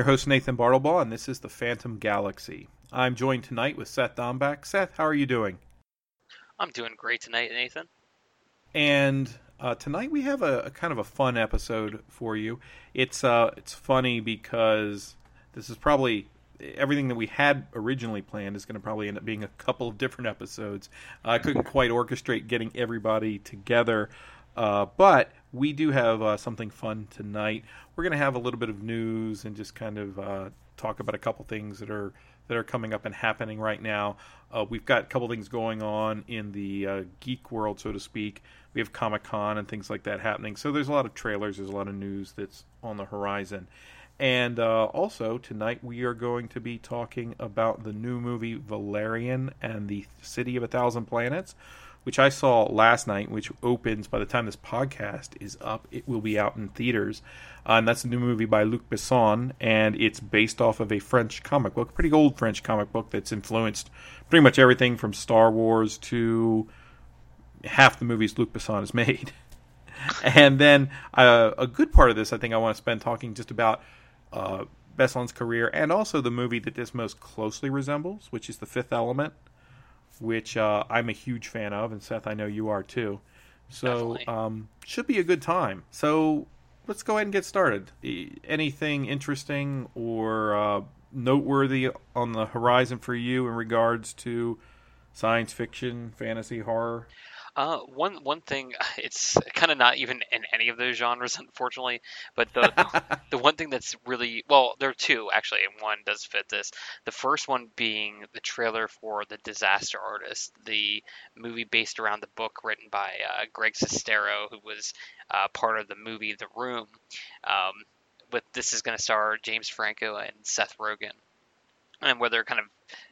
Your host, Nathan Bartlebaugh, and this is the Phantom Galaxy. I'm joined tonight with Seth Dombach. Seth, how are you doing? I'm doing great tonight, Nathan. And uh, tonight we have a, a, kind of a fun episode for you. It's uh, it's funny because this is probably everything that we had originally planned is going to probably end up being a couple of different episodes. I couldn't quite orchestrate getting everybody together, uh, but we do have uh, something fun tonight. We're going to have a little bit of news and just kind of uh, talk about a couple things that are that are coming up and happening right now. Uh, we've got a couple things going on in the uh, geek world, so to speak. We have Comic Con and things like that happening. So there's a lot of trailers, there's a lot of news that's on the horizon. And uh, also, tonight we are going to be talking about the new movie Valerian and the City of a Thousand Planets, which I saw last night, which opens by the time this podcast is up. It will be out in theaters. Uh, and that's a new movie by Luc Besson, and it's based off of a French comic book, pretty old French comic book that's influenced pretty much everything from Star Wars to half the movies Luc Besson has made. and then uh, a good part of this, I think, I want to spend talking just about uh, Besson's career and also the movie that this most closely resembles, which is The Fifth Element which uh, I'm a huge fan of, and Seth, I know you are too. So um, should be a good time. So let's go ahead and get started. Anything interesting or uh, noteworthy on the horizon for you in regards to science fiction, fantasy, horror? Uh, one one thing, it's kind of not even in any of those genres, unfortunately. But the, the, the one thing that's really well, there are two actually, and one does fit this. The first one being the trailer for the Disaster Artist, the movie based around the book written by uh, Greg Sestero, who was uh, part of the movie The Room. Um, with this is going to star James Franco and Seth Rogen and where they're kind of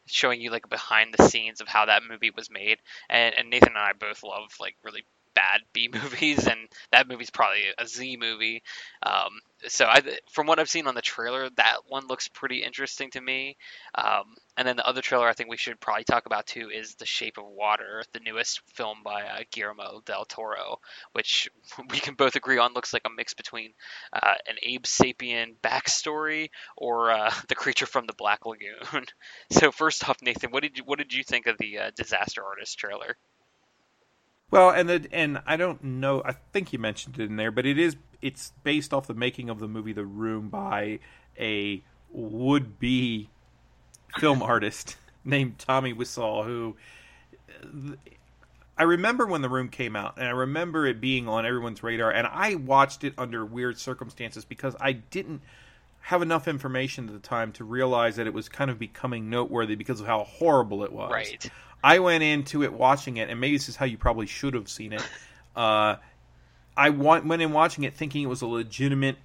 showing you like behind the scenes of how that movie was made. And, and Nathan and I both love like really bad B movies, and that movie's probably a Z movie. Um, so I, from what I've seen on the trailer, that one looks pretty interesting to me. Um, and then the other trailer I think we should probably talk about too is The Shape of Water, the newest film by uh, Guillermo del Toro, which we can both agree on looks like a mix between uh, an Abe Sapien backstory or uh, the creature from the Black Lagoon. so first off, Nathan, what did you what did you think of the uh, Disaster Artist trailer? Well, and the, and I don't know. I think you mentioned it in there, but it is it's based off the making of the movie The Room by a would be film artist named Tommy Wiseau, who I remember when The Room came out, and I remember it being on everyone's radar, and I watched it under weird circumstances because I didn't have enough information at the time to realize that it was kind of becoming noteworthy because of how horrible it was. Right. I went into it watching it, and maybe this is how you probably should have seen it. Uh, I went in watching it thinking it was a legitimate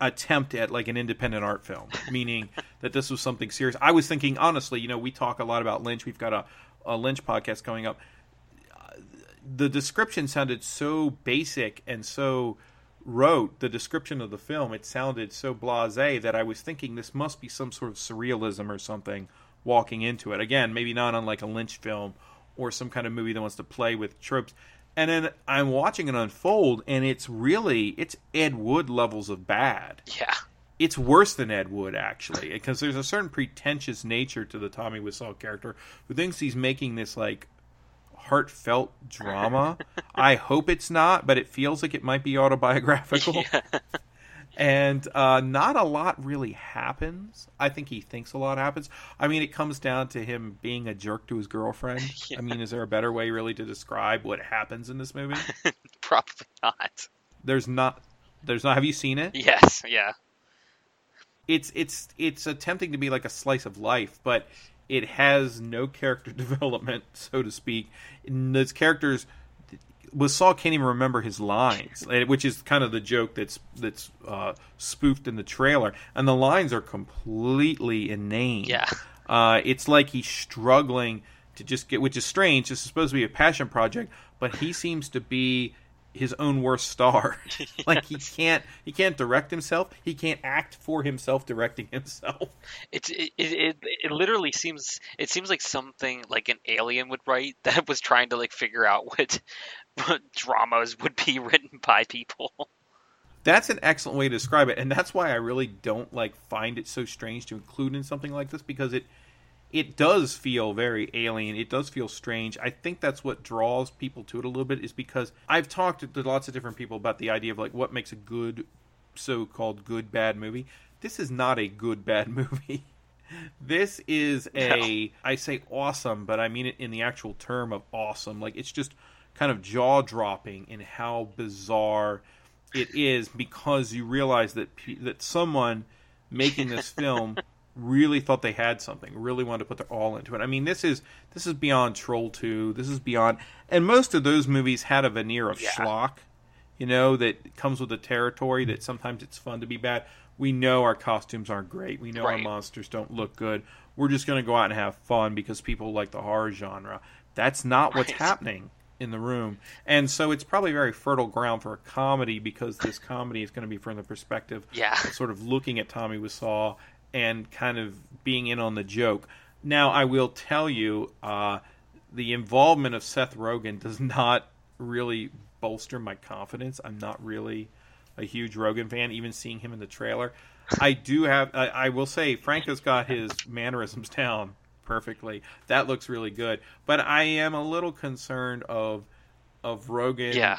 attempt at like an independent art film, meaning that this was something serious. I was thinking, honestly, you know, we talk a lot about Lynch. We've got a, a Lynch podcast coming up. The description sounded so basic and so rote. The description of the film, it sounded so blasé that I was thinking this must be some sort of surrealism or something walking into it. Again, maybe not unlike a Lynch film or some kind of movie that wants to play with tropes. And then I'm watching it unfold, and it's really it's Ed Wood levels of bad. Yeah, it's worse than Ed Wood actually, because there's a certain pretentious nature to the Tommy Wiseau character who thinks he's making this like heartfelt drama. I hope it's not, but it feels like it might be autobiographical. Yeah and uh, not a lot really happens. I think he thinks a lot happens. I mean, it comes down to him being a jerk to his girlfriend. yeah. I mean, is there a better way really to describe what happens in this movie? Probably not. There's not. There's not. Have you seen it? Yes. Yeah. It's it's it's attempting to be like a slice of life, but it has no character development, so to speak. And those characters Saul can't even remember his lines, which is kind of the joke that's that's uh, spoofed in the trailer, and the lines are completely inane. Yeah, uh, it's like he's struggling to just get, which is strange. This is supposed to be a passion project, but he seems to be his own worst star. like he can't he can't direct himself. He can't act for himself directing himself. It's it, it it literally seems it seems like something like an alien would write that was trying to like figure out what dramas would be written by people. That's an excellent way to describe it, and that's why I really don't like find it so strange to include in something like this because it it does feel very alien. It does feel strange. I think that's what draws people to it a little bit is because I've talked to lots of different people about the idea of like what makes a good so-called good bad movie. This is not a good bad movie. this is a no. I say awesome, but I mean it in the actual term of awesome. Like it's just kind of jaw-dropping in how bizarre it is because you realize that that someone making this film really thought they had something, really wanted to put their all into it. I mean, this is this is beyond Troll Two. This is beyond, and most of those movies had a veneer of yeah. schlock, you know, that comes with the territory. That sometimes it's fun to be bad. We know our costumes aren't great. We know right. our monsters don't look good. We're just going to go out and have fun because people like the horror genre. That's not what's right. happening in the room. And so it's probably very fertile ground for a comedy because this comedy is going to be from the perspective yeah. of sort of looking at Tommy Wiseau and kind of being in on the joke. Now, I will tell you, uh, the involvement of Seth Rogen does not really bolster my confidence. I'm not really a huge Rogen fan, even seeing him in the trailer. I do have, I, I will say, Franco's got his mannerisms down perfectly. That looks really good. But I am a little concerned of of Rogen yeah.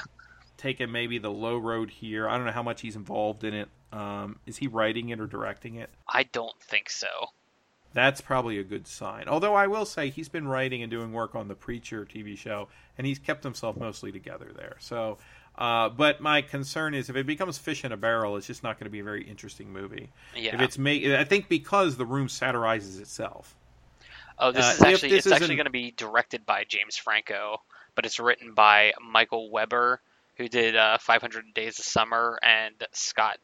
taking maybe the low road here. I don't know how much he's involved in it. Um, is he writing it or directing it? I don't think so. That's probably a good sign. Although I will say he's been writing and doing work on the Preacher TV show, and he's kept himself mostly together there. So, uh, but my concern is if it becomes fish in a barrel, it's just not going to be a very interesting movie. Yeah. If it's made, I think because the room satirizes itself. Oh, this uh, is actually this it's actually going to be directed by James Franco, but it's written by Michael Weber, who did uh, 500 Days of Summer, and Scott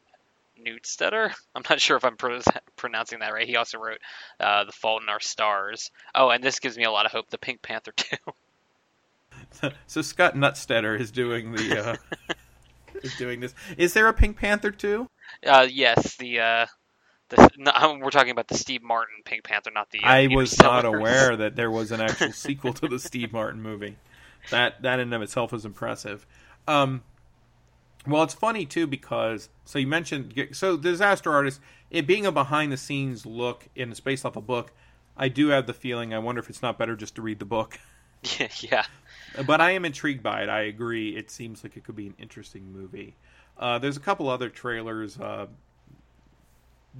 Neustadter. I'm not sure if I'm pro- pronouncing that right. He also wrote uh, The Fault in Our Stars. Oh, and this gives me a lot of hope. The Pink Panther 2. so Scott Nutstetter is doing the uh, is doing this. Is there a Pink Panther 2? Uh, yes, the uh, the, no, we're talking about the Steve Martin Pink Panther, not the. Uh, I was not aware that there was an actual sequel to the Steve Martin movie. That that in and of itself is impressive. Um, well, it's funny too because so you mentioned so disaster artist it being a behind the scenes look in it's based off a book. I do have the feeling. I wonder if it's not better just to read the book. Yeah, yeah. But I am intrigued by it. I agree. It seems like it could be an interesting movie. Uh, there's a couple other trailers. Uh,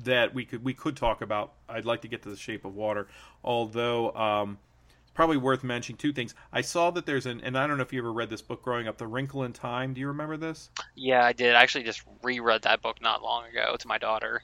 that we could we could talk about. I'd like to get to the Shape of Water, although um, probably worth mentioning two things. I saw that there's an, and I don't know if you ever read this book growing up, The Wrinkle in Time. Do you remember this? Yeah, I did. I actually just reread that book not long ago to my daughter.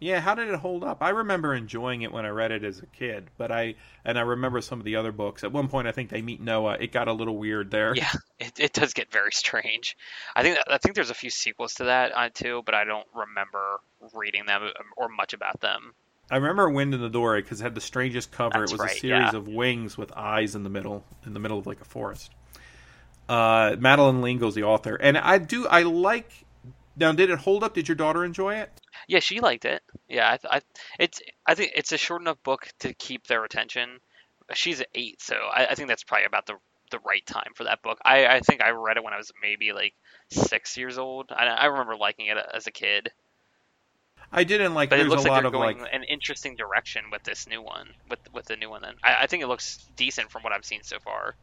Yeah, how did it hold up? I remember enjoying it when I read it as a kid, but I and I remember some of the other books. At one point, I think they meet Noah. It got a little weird there. Yeah, it, it does get very strange. I think I think there's a few sequels to that uh, too, but I don't remember reading them um, or much about them. I remember Wind in the Door because it had the strangest cover. That's it was right, a series yeah. of wings with eyes in the middle, in the middle of like a forest. Uh, Madeleine L'Engle's the author, and I do I like. Now, did it hold up? Did your daughter enjoy it? Yeah, she liked it. Yeah, I, I it's I think it's a short enough book to keep their attention. She's eight, so I, I think that's probably about the the right time for that book. I, I think I read it when I was maybe like six years old. I, I remember liking it as a kid. I didn't like. But it looks a like lot they're going like. an interesting direction with this new one. With with the new one, then I, I think it looks decent from what I've seen so far.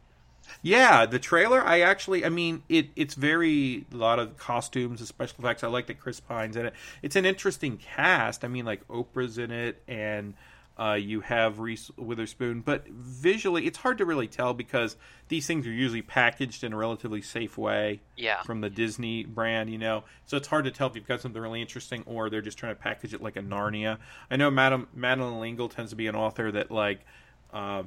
Yeah, the trailer. I actually, I mean, it it's very a lot of costumes and special effects. I like that Chris Pine's in it. It's an interesting cast. I mean, like Oprah's in it, and uh, you have Reese Witherspoon. But visually, it's hard to really tell because these things are usually packaged in a relatively safe way. Yeah. From the Disney brand, you know, so it's hard to tell if you've got something really interesting or they're just trying to package it like a Narnia. I know Madam Madeleine L'Engle tends to be an author that like. Uh,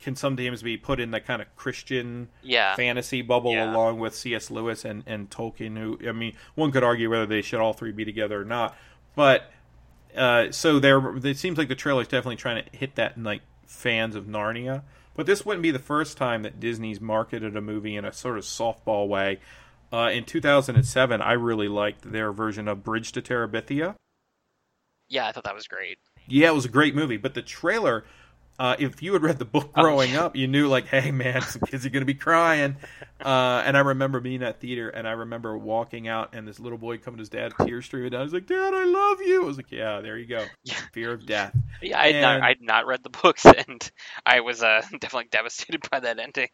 can sometimes be put in the kind of Christian yeah. fantasy bubble Yeah. along with C.S. Lewis and, and Tolkien. Who I mean, one could argue whether they should all three be together or not. But uh, so there, it seems like the trailer's definitely trying to hit that like fans of Narnia. But this wouldn't be the first time that Disney's marketed a movie in a sort of softball way. Uh, in 2007, I really liked their version of Bridge to Terabithia. Yeah, I thought that was great. Yeah, it was a great movie, but the trailer uh, if you had read the book growing up, you knew like, hey man, some kids are going to be crying. Uh, and I remember being at theater, and I remember walking out, and this little boy coming to his dad, tears streaming down. He's like, "Dad, I love you." I was like, "Yeah, there you go, fear of death." Yeah, I had, not, I had not read the books, and I was uh, definitely devastated by that ending.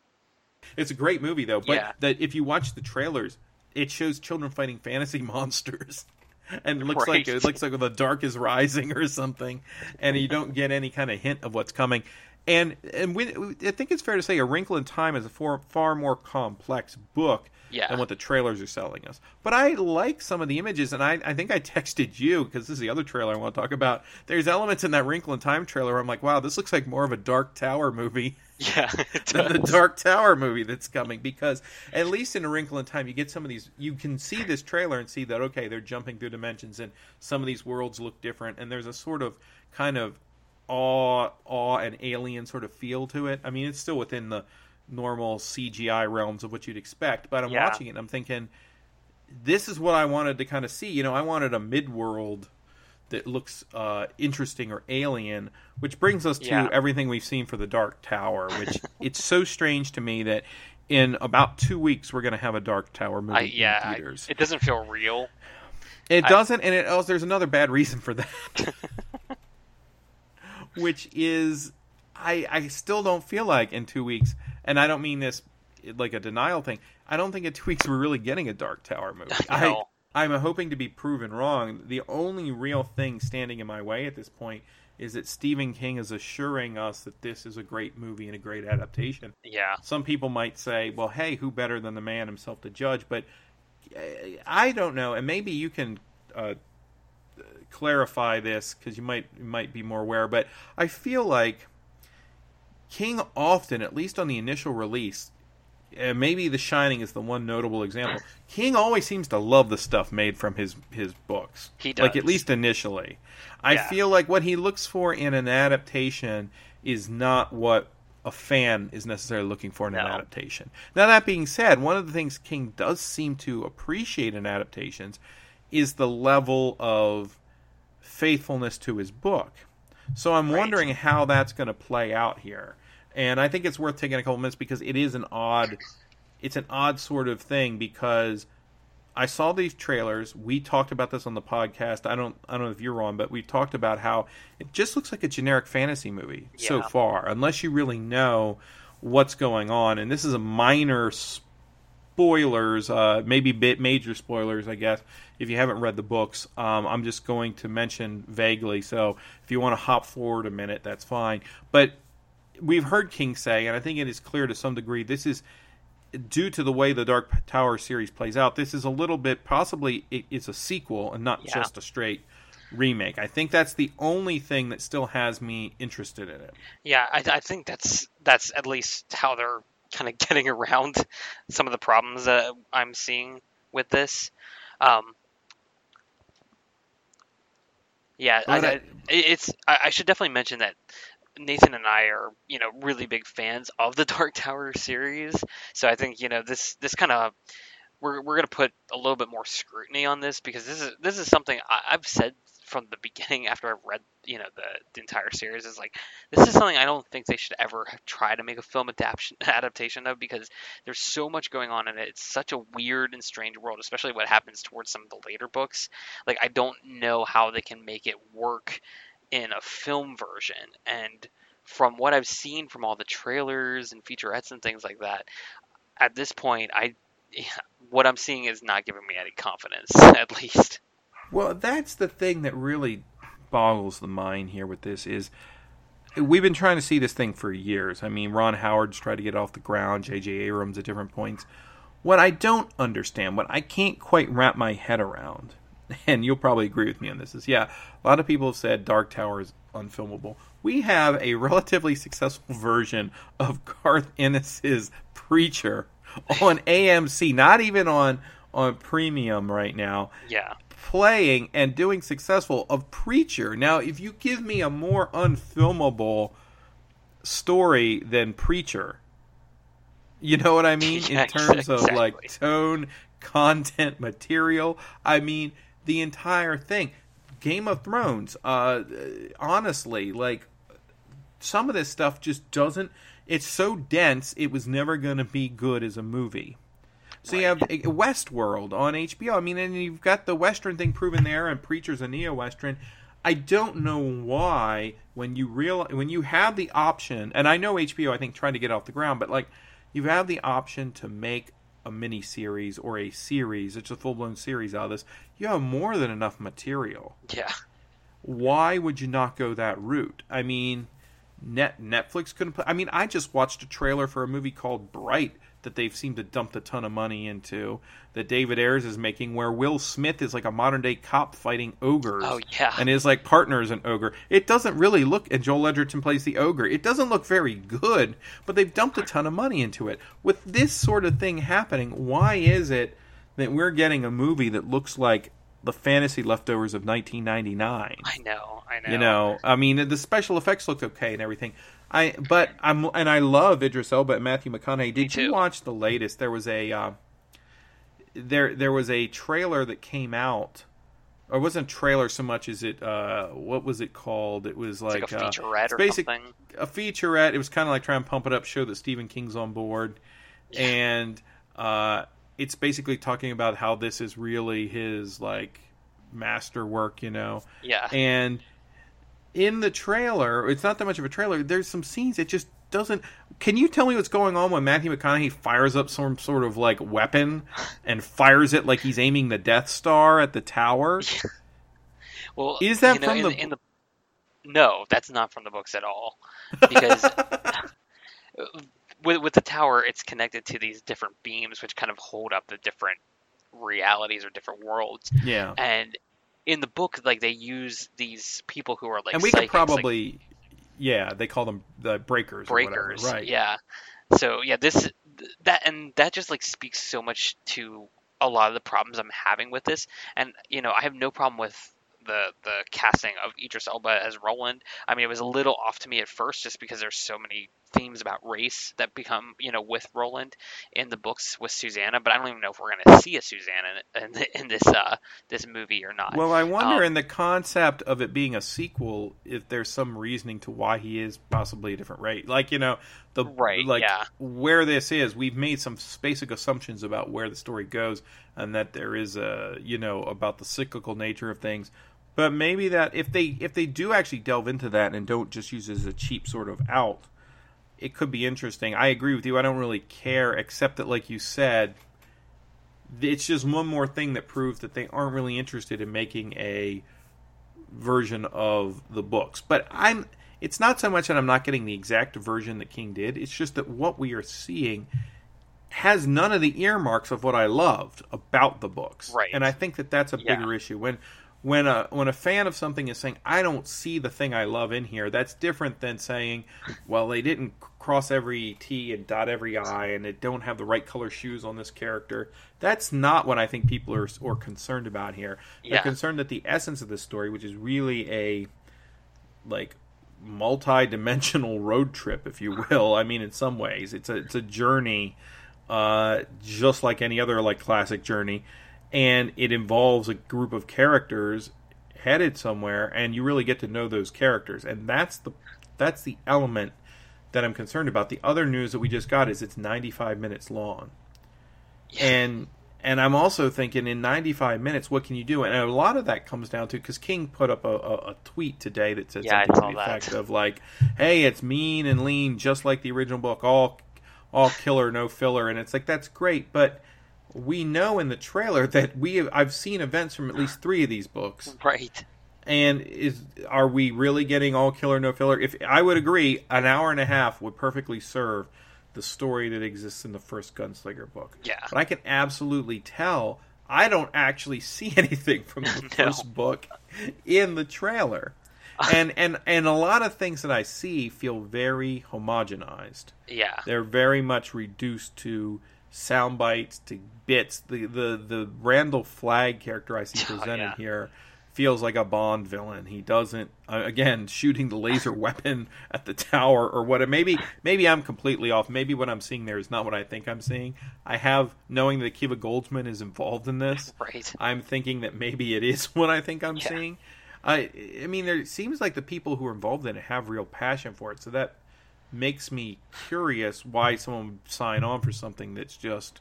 It's a great movie though, but Yeah. that if you watch the trailers, it shows children fighting fantasy monsters. And it looks like it looks like the dark is rising or something, and you don't get any kind of hint of what's coming. And and when, I think it's fair to say, A Wrinkle in Time is a far far more complex book Yeah. than what the trailers are selling us. But I like some of the images, and I, I think I texted you because this is the other trailer I want to talk about. There's elements in that Wrinkle in Time trailer where I'm like, wow, this looks like more of a Dark Tower movie Yeah, than the. Dark Tower movie that's coming because at least in A Wrinkle in Time you get some of these you can see this trailer and see that okay they're jumping through dimensions and some of these worlds look different and there's a sort of kind of awe awe and alien sort of feel to it. I mean it's still within the normal CGI realms of what you'd expect, but I'm Yeah. watching it and I'm thinking this is what I wanted to kind of see. You know, I wanted a mid-world that looks uh, interesting or alien, which brings us to Yeah. everything we've seen for the Dark Tower. Which it's so strange to me that in about two weeks we're going to have a Dark Tower movie I, yeah, in I- theaters. it doesn't feel real. it I- doesn't, and it also there's another bad reason for that, which is I I still don't feel like in two weeks, and I don't mean this like a denial thing. I don't think in two weeks we're really getting a Dark Tower movie. I No. I'm hoping to be proven wrong. The only real thing standing in my way at this point is that Stephen King is assuring us that this is a great movie and a great adaptation. Yeah, Some people might say, well, hey, who better than the man himself to judge? But uh, I don't know, and maybe you can uh, clarify this because you might you might be more aware. But I feel like King often, at least on the initial release, and maybe The Shining is the one notable example. King always seems to love the stuff made from his his books. He does. like at least initially. I Yeah. feel like what he looks for in an adaptation is not what a fan is necessarily looking for in an adaptation. Now that being said, one of the things King does seem to appreciate in adaptations is the level of faithfulness to his book. So I'm Right. wondering how that's going to play out here. And I think it's worth taking a couple minutes because it is an odd it's an odd sort of thing because I saw these trailers. We talked about this on the podcast. I don't I don't know if you're on, but we talked about how it just looks like a generic fantasy movie so far, unless you really know what's going on. And this is a minor spoilers, uh, maybe bit major spoilers, I guess. If you haven't read the books, um, I'm just going to mention vaguely. So if you want to hop forward a minute, that's fine. But we've heard King say, and I think it is clear to some degree, this is due to the way the Dark Tower series plays out. This is a little bit possibly it, it's a sequel and not Yeah. just a straight remake. I think that's the only thing that still has me interested in it. yeah. I, I think that's that's at least how they're kind of getting around some of the problems that I'm seeing with this. Um, yeah, I, I- it's. I, I should definitely mention that Nathan and I are, you know, really big fans of the Dark Tower series. So I think you know this this kind of we're we're gonna put a little bit more scrutiny on this because this is this is something I, I've said from the beginning after I've read you know the, the entire series is like this is something I don't think they should ever try to make a film adaptation adaptation of because there's so much going on in it. It's such a weird and strange world, especially what happens towards some of the later books. Like I don't know how they can make it work in a film version and from what I've seen from all the trailers and featurettes and things like that, at this point, I what I'm seeing is not giving me any confidence, at least. Well, that's the thing that really boggles the mind here with this is we've been trying to see this thing for years. I mean, Ron Howard's tried to get off the ground, J.J. Abrams at different points. What I don't understand, what I can't quite wrap my head around, and you'll probably agree with me on this, is yeah, a lot of people have said Dark Tower is unfilmable. We have a relatively successful version of Garth Ennis's Preacher on AMC, not even on on premium right now Yeah, playing and doing successful of Preacher. Now, if you give me a more unfilmable story than Preacher, you know what I mean Yeah, in terms of like tone, content, material. I mean the entire thing. Game of Thrones. Uh, honestly, like some of this stuff just doesn't. It's so dense. It was never going to be good as a movie. So you have uh, Westworld on HBO. I mean, and you've got the Western thing proven there, and Preacher's a neo Western. I don't know why when you real when you have the option, and I know HBO, I think trying to get off the ground, but like you have the option to make a mini series or a series, it's a full blown series out of this. You have more than enough material. Yeah. Why would you not go that route? I mean, Net Netflix couldn't. I mean, I just watched a trailer for a movie called Bright that they've seemed to dump a ton of money into that David Ayers is making, where Will Smith is like a modern day cop fighting ogres. Oh yeah, and his like partner is an ogre. It doesn't really look, and Joel Edgerton plays the ogre. It doesn't look very good, but they've dumped a ton of money into it. With this sort of thing happening, why is it that we're getting a movie that looks like the fantasy leftovers of 1999? I know, I know. You know, I mean, the special effects looked okay and everything, I but I'm and I love Idris Elba and Matthew McConaughey. Did you watch the latest? There was a uh, there there was a trailer that came out. Or it wasn't a trailer so much as it uh, what was it called? It was like, like a uh, featurette uh, or basic, something. A featurette. It was kind of like trying to pump it up, show that Stephen King's on board, yeah. and uh, it's basically talking about how this is really his like masterwork, you know. Yeah. And in the trailer, it's not that much of a trailer. There's some scenes it just doesn't. Can you tell me what's going on when Matthew McConaughey fires up some sort of like weapon and fires it like he's aiming the Death Star at the tower? well, is that you know, from in, the... in the? No, that's not from the books at all. Because with with the tower, it's connected to these different beams, which kind of hold up the different realities or different worlds. Yeah. And in the book, like they use these people who are like, and we psychics, could probably, like, yeah, they call them the breakers. breakers, right? Yeah. So yeah, this that and that just like speaks so much to a lot of the problems I'm having with this, and you know I have no problem with the the casting of Idris Elba as Roland. I mean, it was a little off to me at first, just because there's so many themes about race that become you know with Roland in the books with Susanna. But I don't even know if we're going to see a Susanna in, in, in, this uh, this movie or not. Well, I wonder um, in the concept of it being a sequel, if there's some reasoning to why he is possibly a different race. Like you know the right, like yeah. where this is. We've made some basic assumptions about where the story goes, and that there is a you know about the cyclical nature of things but maybe that if they if they do actually delve into that and don't just use it as a cheap sort of out, it could be interesting. I agree with you. I don't really care, except that, like you said, it's just one more thing that proves that they aren't really interested in making a version of the books. But I'm. It's not so much that I'm not getting the exact version that King did. It's just that what we are seeing has none of the earmarks of what I loved about the books. Right. And I think that that's a yeah. bigger issue. When when a when a fan of something is saying I don't see the thing I love in here, that's different than saying, well, they didn't cross every T and dot every I, and they don't have the right color shoes on this character. That's not what I think people are or concerned about here. They're Yeah. concerned that the essence of the story, which is really a like multi-dimensional road trip, if you will. I mean, in some ways, it's a it's a journey, uh, just like any other like classic journey and it involves a group of characters headed somewhere and you really get to know those characters and that's the that's the element that I'm concerned about. The other news that we just got is it's 95 minutes long. Yeah. And and I'm also thinking in 95 minutes what can you do? And a lot of that comes down to cuz King put up a, a, a, tweet today that said Yeah, I something to saw the that. effect of like, "Hey, it's mean and lean just like the original book, all all killer no filler." And it's like that's great, but we know in the trailer that we have, I've seen events from at least three of these books, right. and is are we really getting all killer no filler? If I would agree, an hour and a half would perfectly serve the story that exists in the first Gunslinger book. Yeah. but I can absolutely tell I don't actually see anything from the No. first book in the trailer. And, and and a lot of things that I see feel very homogenized Yeah. they're very much reduced to sound bites to bits the the the Randall Flagg character i see Oh, presented yeah. here feels like a bond villain he doesn't uh, again shooting the laser weapon at the tower or what maybe maybe i'm completely off maybe what i'm seeing there is not what i think i'm seeing i have knowing that Akiva Goldsman is involved in this Right. i'm thinking that maybe it is what i think i'm Yeah. seeing I I mean, there seems like the people who are involved in it have real passion for it, so that makes me curious why someone would sign on for something that's just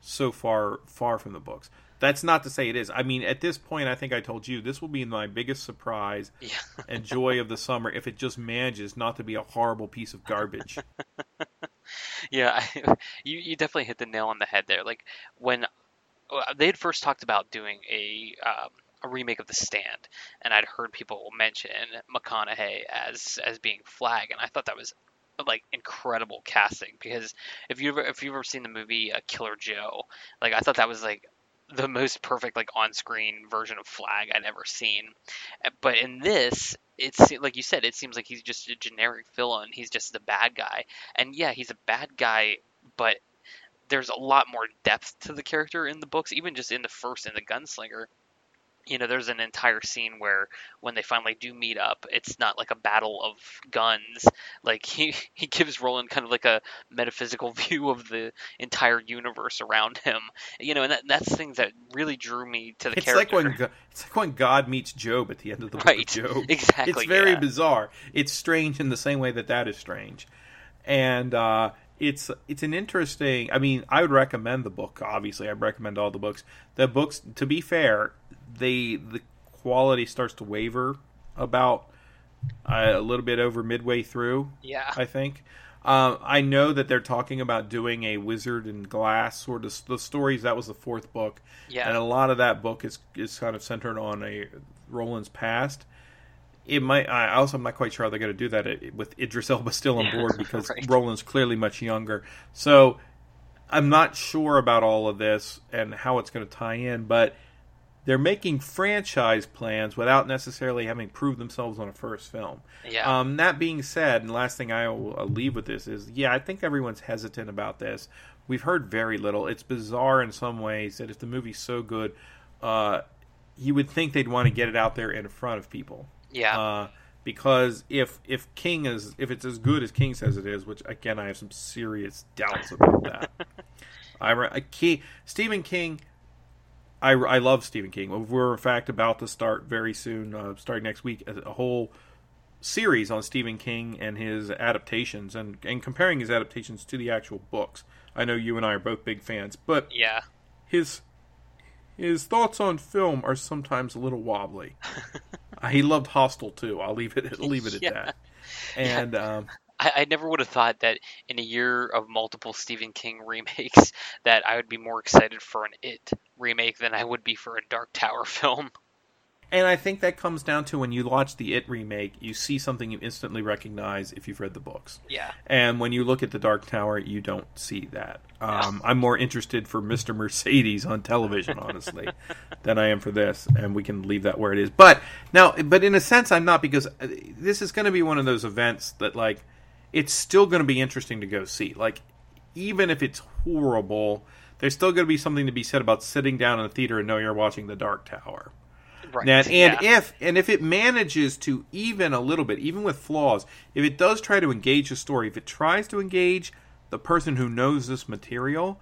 so far far from the books. That's not to say it is. I mean, at this point, I think I told you this will be my biggest surprise Yeah. and joy of the summer if it just manages not to be a horrible piece of garbage. Yeah, I, you you definitely hit the nail on the head there. Like when uh, they had first talked about doing a um, a remake of The Stand, and I'd heard people mention McConaughey as as being Flagg, and I thought that was like incredible casting because if you if you've ever seen the movie uh, Killer Joe, like I thought that was like the most perfect like on-screen version of Flagg I'd ever seen. Uh, But in this, it's like you said, it seems like he's just a generic villain. He's just the bad guy, and yeah, he's a bad guy, but there's a lot more depth to the character in the books, even just in the first in the Gunslinger. You know, there's an entire scene where when they finally do meet up, it's not like a battle of guns. Like he he gives Roland kind of like a metaphysical view of the entire universe around him. You know, and that, that's things that really drew me to the it's character. like when it's like when God meets Job at the end of the book Right, Job. exactly, It's very yeah. bizarre. It's strange in the same way that that is strange, and uh, it's it's an interesting. I mean, I would recommend the book. Obviously, I recommend all the books. The books, to be fair, they the quality starts to waver about uh, a little bit over midway through. yeah, I think. Um, I know that they're talking about doing a Wizard in Glass sort of the stories. That was the fourth book, yeah, and a lot of that book is is kind of centered on a Roland's past. It might. I also am not quite sure how they're going to do that uh, with Idris Elba still on board because right. Roland's clearly much younger. So I'm not sure about all of this and how it's going to tie in, but they're making franchise plans without necessarily having proved themselves on a first film. yeah. Um, that being said, and the last thing I will uh, leave with this is, yeah, I think everyone's hesitant about this. We've heard very little. It's bizarre in some ways that if the movie's so good, uh, you would think they'd want to get it out there in front of people. yeah. Uh, because if if King is if it's as good as King says it is, which again I have some serious doubts about that. I, re- I Key, Stephen King. I, I love Stephen King. We're in fact about to start very soon, uh, starting next week, a, whole series on Stephen King and his adaptations, and and comparing his adaptations to the actual books. I know you and I are both big fans, but yeah. his his thoughts on film are sometimes a little wobbly. He loved Hostel too. I'll leave it leave it at Yeah. that. And um, I, I never would have thought that in a year of multiple Stephen King remakes that I would be more excited for an It remake than I would be for a Dark Tower film. and I think that comes down to when you watch the It remake, you see something you instantly recognize if you've read the books. Yeah. And when you look at the Dark Tower, you don't see that. Um, I'm more interested for Mr. Mercedes on television, honestly, than I am for this, and we can leave that where it is. But now, but in a sense, I'm not because uh, this is going to be one of those events that, like, it's still going to be interesting to go see. Like, even if it's horrible, there's still going to be something to be said about sitting down in a theater and know you're watching the Dark Tower. Right. And, and yeah. if and if it manages to even a little bit, even with flaws, if it does try to engage the story, if it tries to engage the person who knows this material,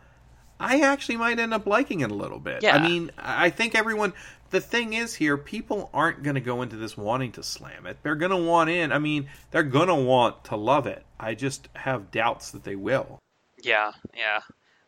I actually might end up liking it a little bit. Yeah. I mean, I think everyone. The thing is here, people aren't going to go into this wanting to slam it. They're going to want in. I mean, they're going to want to love it. I just have doubts that they will. yeah, yeah.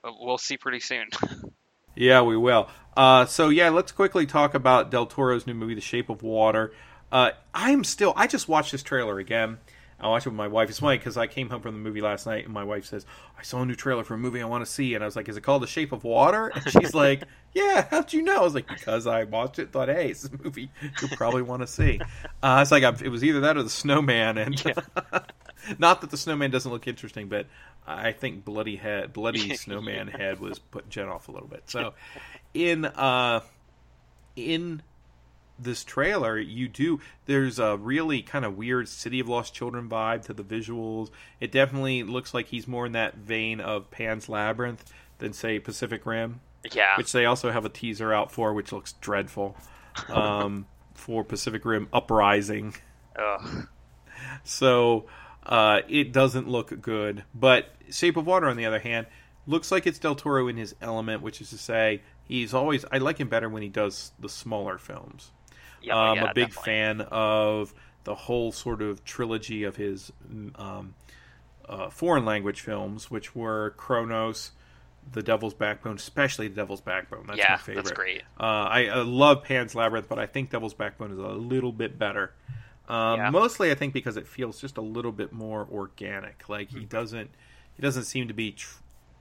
We'll see pretty soon. Yeah, we will. Uh, so yeah, let's quickly talk about Del Toro's new movie, The Shape of Water. Uh, I'm still. I just watched this trailer again. I watched it with my wife. It's funny because I came home from the movie last night, and my wife says, "I saw a new trailer for a movie I want to see," and I was like, "Is it called The Shape of Water?" And she's like, "Yeah, how'd you know?" I was like, "Because I watched it. Thought, hey, it's a movie you'll probably want to see." Uh, it's like it was either that or The Snowman, and not that The Snowman doesn't look interesting, but I think Bloody Head, Bloody Snowman Head was putting Jen off a little bit. So, in uh, in this trailer, you do. There's a really kind of weird City of Lost Children vibe to the visuals. It definitely looks like he's more in that vein of Pan's Labyrinth than say Pacific Rim, yeah. which they also have a teaser out for, which looks dreadful. Um, for Pacific Rim Uprising, Ugh. so uh, it doesn't look good. But Shape of Water, on the other hand, looks like it's Del Toro in his element, which is to say, he's always. I like him better when he does the smaller films. Yeah, I'm yeah, a big definitely. fan of the whole sort of trilogy of his um, uh, foreign language films, which were Cronos, The Devil's Backbone, especially The Devil's Backbone. That's yeah, my favorite. that's great. Uh, I, I love Pan's Labyrinth, but I think Devil's Backbone is a little bit better. Um, Yeah. Mostly, I think because it feels just a little bit more organic. Like he doesn't, he doesn't seem to be tr-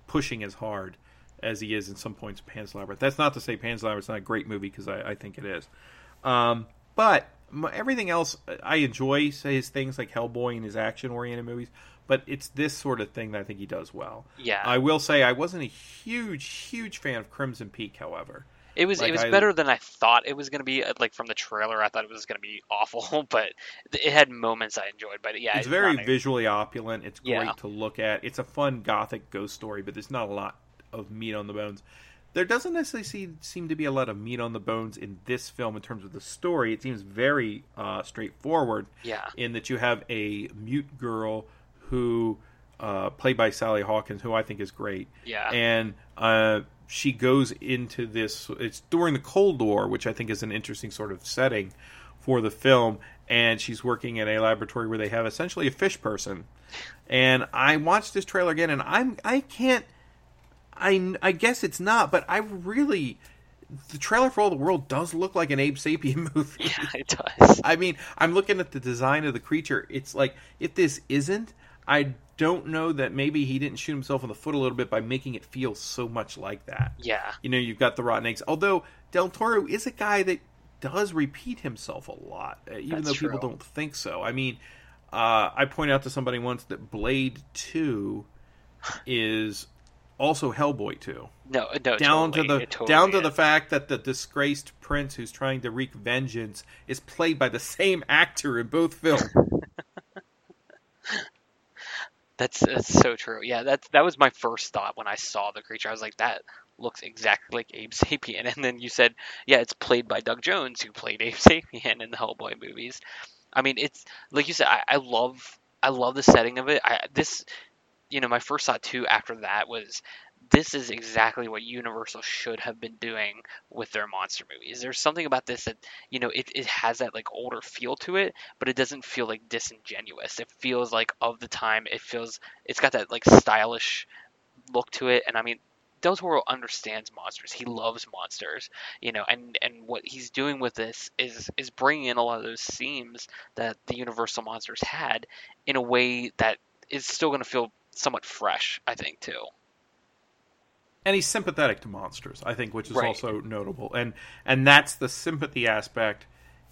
pushing as hard as he is in some points. of Pan's Labyrinth. That's not to say Pan's Labyrinth is not a great movie because I, I think it is. Um, but everything else, I enjoy his things like Hellboy and his action-oriented movies. But it's this sort of thing that I think he does well. Yeah. I will say I wasn't a huge, huge fan of Crimson Peak, however. It was Like, it was I- better than I thought it was going to be. uh, Like from the trailer, I thought it was going to be awful, but it had moments I enjoyed. But yeah, it's very a- visually opulent. It's great Yeah. to look at. It's a fun gothic ghost story, but there's not a lot of meat on the bones. There doesn't necessarily see, seem to be a lot of meat on the bones in this film in terms of the story. It seems very uh, straightforward Yeah. in that you have a mute girl who, uh, played by Sally Hawkins, who I think is great. Yeah. And uh, she goes into this. It's during the Cold War, which I think is an interesting sort of setting for the film. And she's working in a laboratory where they have essentially a fish person. And I watched this trailer again, and I'm I can't. I I guess it's not, but I really. The trailer for All the World does look like an Abe Sapien movie. Yeah, it does. I mean, I'm looking at the design of the creature. It's like if this isn't, I don't know that maybe he didn't shoot himself in the foot a little bit by making it feel so much like that. Yeah. You know, you've got the rotten eggs. Although Del Toro is a guy that does repeat himself a lot, uh, even That's though people true. don't think so. I mean, uh, I pointed out to somebody once that Blade Two is also Hellboy Two. No, no. down totally, to the totally down to the fact that the disgraced prince who's trying to wreak vengeance is played by the same actor in both films. That's that's so true. Yeah, that's that was my first thought when I saw the creature. I was like, that looks exactly like Abe Sapien. And then you said, yeah, it's played by Doug Jones, who played Abe Sapien in the Hellboy movies. I mean, it's like you said. I, I love I love the setting of it. I this, you know, my first thought too after that was. This is exactly what Universal should have been doing with their monster movies. There's something about this that, you know, it, it has that like older feel to it, but it doesn't feel like disingenuous. It feels like of the time. It feels it's got that like stylish look to it and i mean del toro understands monsters he loves monsters you know and and what he's doing with this is is bringing in a lot of those themes that the universal monsters had in a way that is still going to feel somewhat fresh i think too and he's sympathetic to monsters, I think, which is Right. also notable. And and that's the sympathy aspect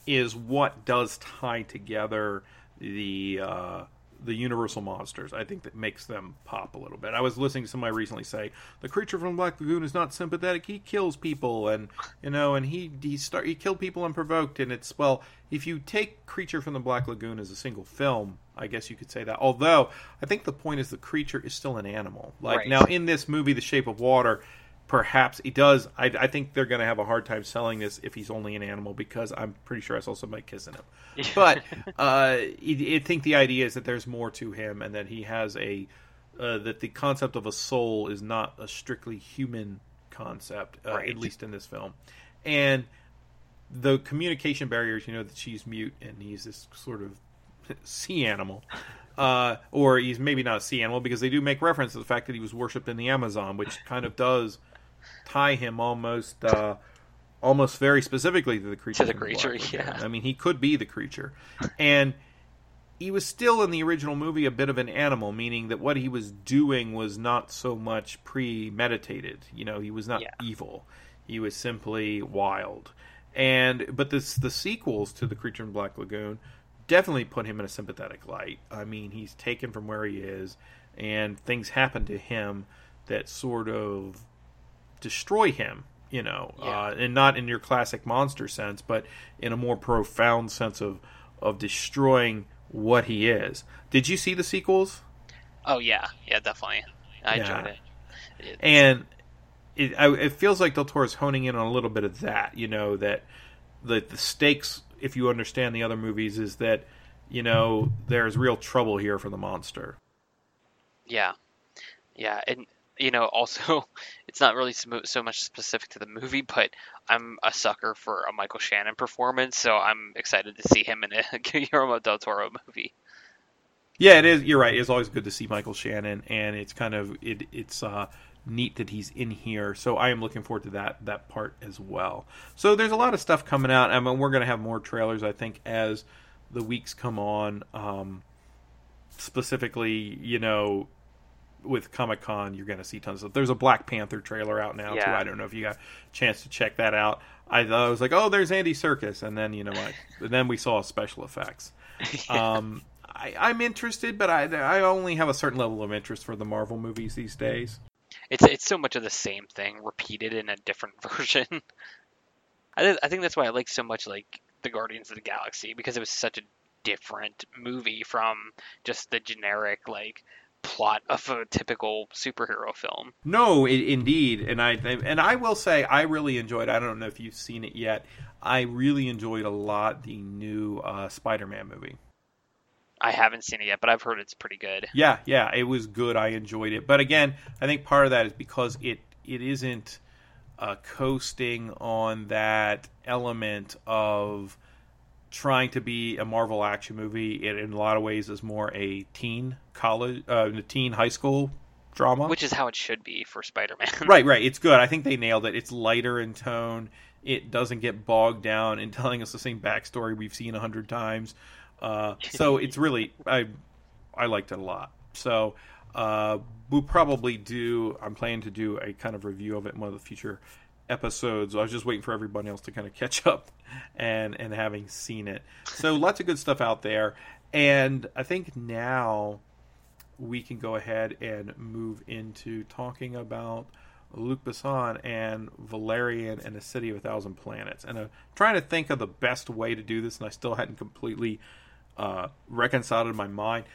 is what does tie together the uh, the universal monsters. I think that makes them pop a little bit. I was listening to somebody recently say the creature from the Black Lagoon is not sympathetic. He kills people, and you know, and he he start he killed people unprovoked. And it's well, if you take Creature from the Black Lagoon as a single film, I guess you could say that. Although I think the point is the creature is still an animal. Like Right. now in this movie, The Shape of Water, perhaps he does. I, I think they're going to have a hard time selling this if he's only an animal because I'm pretty sure I saw somebody kissing him. But uh, I, think the idea is that there's more to him and that he has a uh, that the concept of a soul is not a strictly human concept, uh, Right. at least in this film, and the communication barriers. You know that she's mute and he's this sort of sea animal. Uh, or he's maybe not a sea animal because they do make reference to the fact that he was worshipped in the Amazon, which kind of does tie him almost, uh, almost very specifically to the creature. To the creature, Lagoon. yeah. I mean, he could be the creature, and he was still in the original movie a bit of an animal, meaning that what he was doing was not so much premeditated. You know, he was not Yeah. evil; he was simply wild. And but this the sequels to the creature in Black Lagoon definitely put him in a sympathetic light. I mean, he's taken from where he is, and things happen to him that sort of destroy him. You know, Yeah. uh, and not in your classic monster sense, but in a more profound sense of of destroying what he is. Did you see the sequels? oh yeah yeah definitely i Yeah. enjoyed it, it and it, I, it feels like Del Toro's honing in on a little bit of that. You know that the the stakes, if you understand the other movies, is that you know there's real trouble here for the monster. Yeah, yeah, and you know, also, it's not really so much specific to the movie, but I'm a sucker for a Michael Shannon performance, so I'm excited to see him in a Guillermo del Toro movie. Yeah, it is. You're right. It's always good to see Michael Shannon, and it's kind of it, it's uh, neat that he's in here. So I am looking forward to that that part as well. So there's a lot of stuff coming out. I mean, we're going to have more trailers, I think, as the weeks come on. Um, specifically, you know, with Comic Con, you're going to see tons of. There's a Black Panther trailer out now Yeah. too. I don't know if you got a chance to check that out. I, I was like, oh, there's Andy Serkis, and then you know what? then we saw special effects. Um, I, I'm interested, but I I only have a certain level of interest for the Marvel movies these days. It's it's so much of the same thing repeated in a different version. I th- I think that's why I like so much like the Guardians of the Galaxy because it was such a different movie from just the generic like plot of a typical superhero film. No, i indeed, and I and I will say I really enjoyed. I don't know if you've seen it yet. I really enjoyed a lot the new uh, Spider-Man movie. I haven't seen it yet, but I've heard it's pretty good. Yeah, yeah, it was good. I enjoyed it, but again, I think part of that is because it it isn't uh, coasting on that element of trying to be a Marvel action movie. It in a lot of ways is more a teen college, uh, a teen high school drama, Which is how it should be for Spider-Man. right, right. It's good. I think they nailed it. It's lighter in tone. It doesn't get bogged down in telling us the same backstory we've seen a hundred times. Uh, so it's really I I liked it a lot. So uh, we'll probably do. I'm planning to do a kind of review of it in one of the future episodes. I was just waiting for everybody else to kind of catch up and and having seen it. So lots of good stuff out there. And I think now we can go ahead and move into talking about Luc Besson and Valerian and the City of a Thousand Planets. And I'm trying to think of the best way to do this, and I still hadn't completely uh, reconciled in my mind.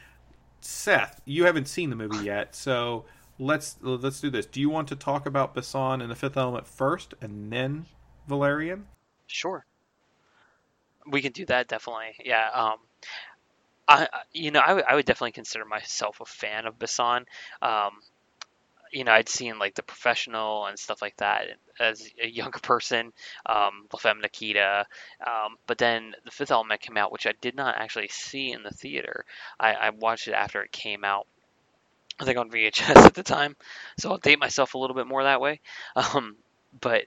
Seth, you haven't seen the movie yet, so let's let's do this. Do you want to talk about Besson and the Fifth Element first, and then Valerian? Sure. We can do that definitely. Yeah. Um, I you know I would I would definitely consider myself a fan of Besson. Um, you know I'd seen like the professional and stuff like that as a younger person. Um, La Femme Nikita. Um, but then the Fifth Element came out, which I did not actually see in the theater. I, I watched it after it came out. I think on VHS at the time, so I'll date myself a little bit more that way. Um, but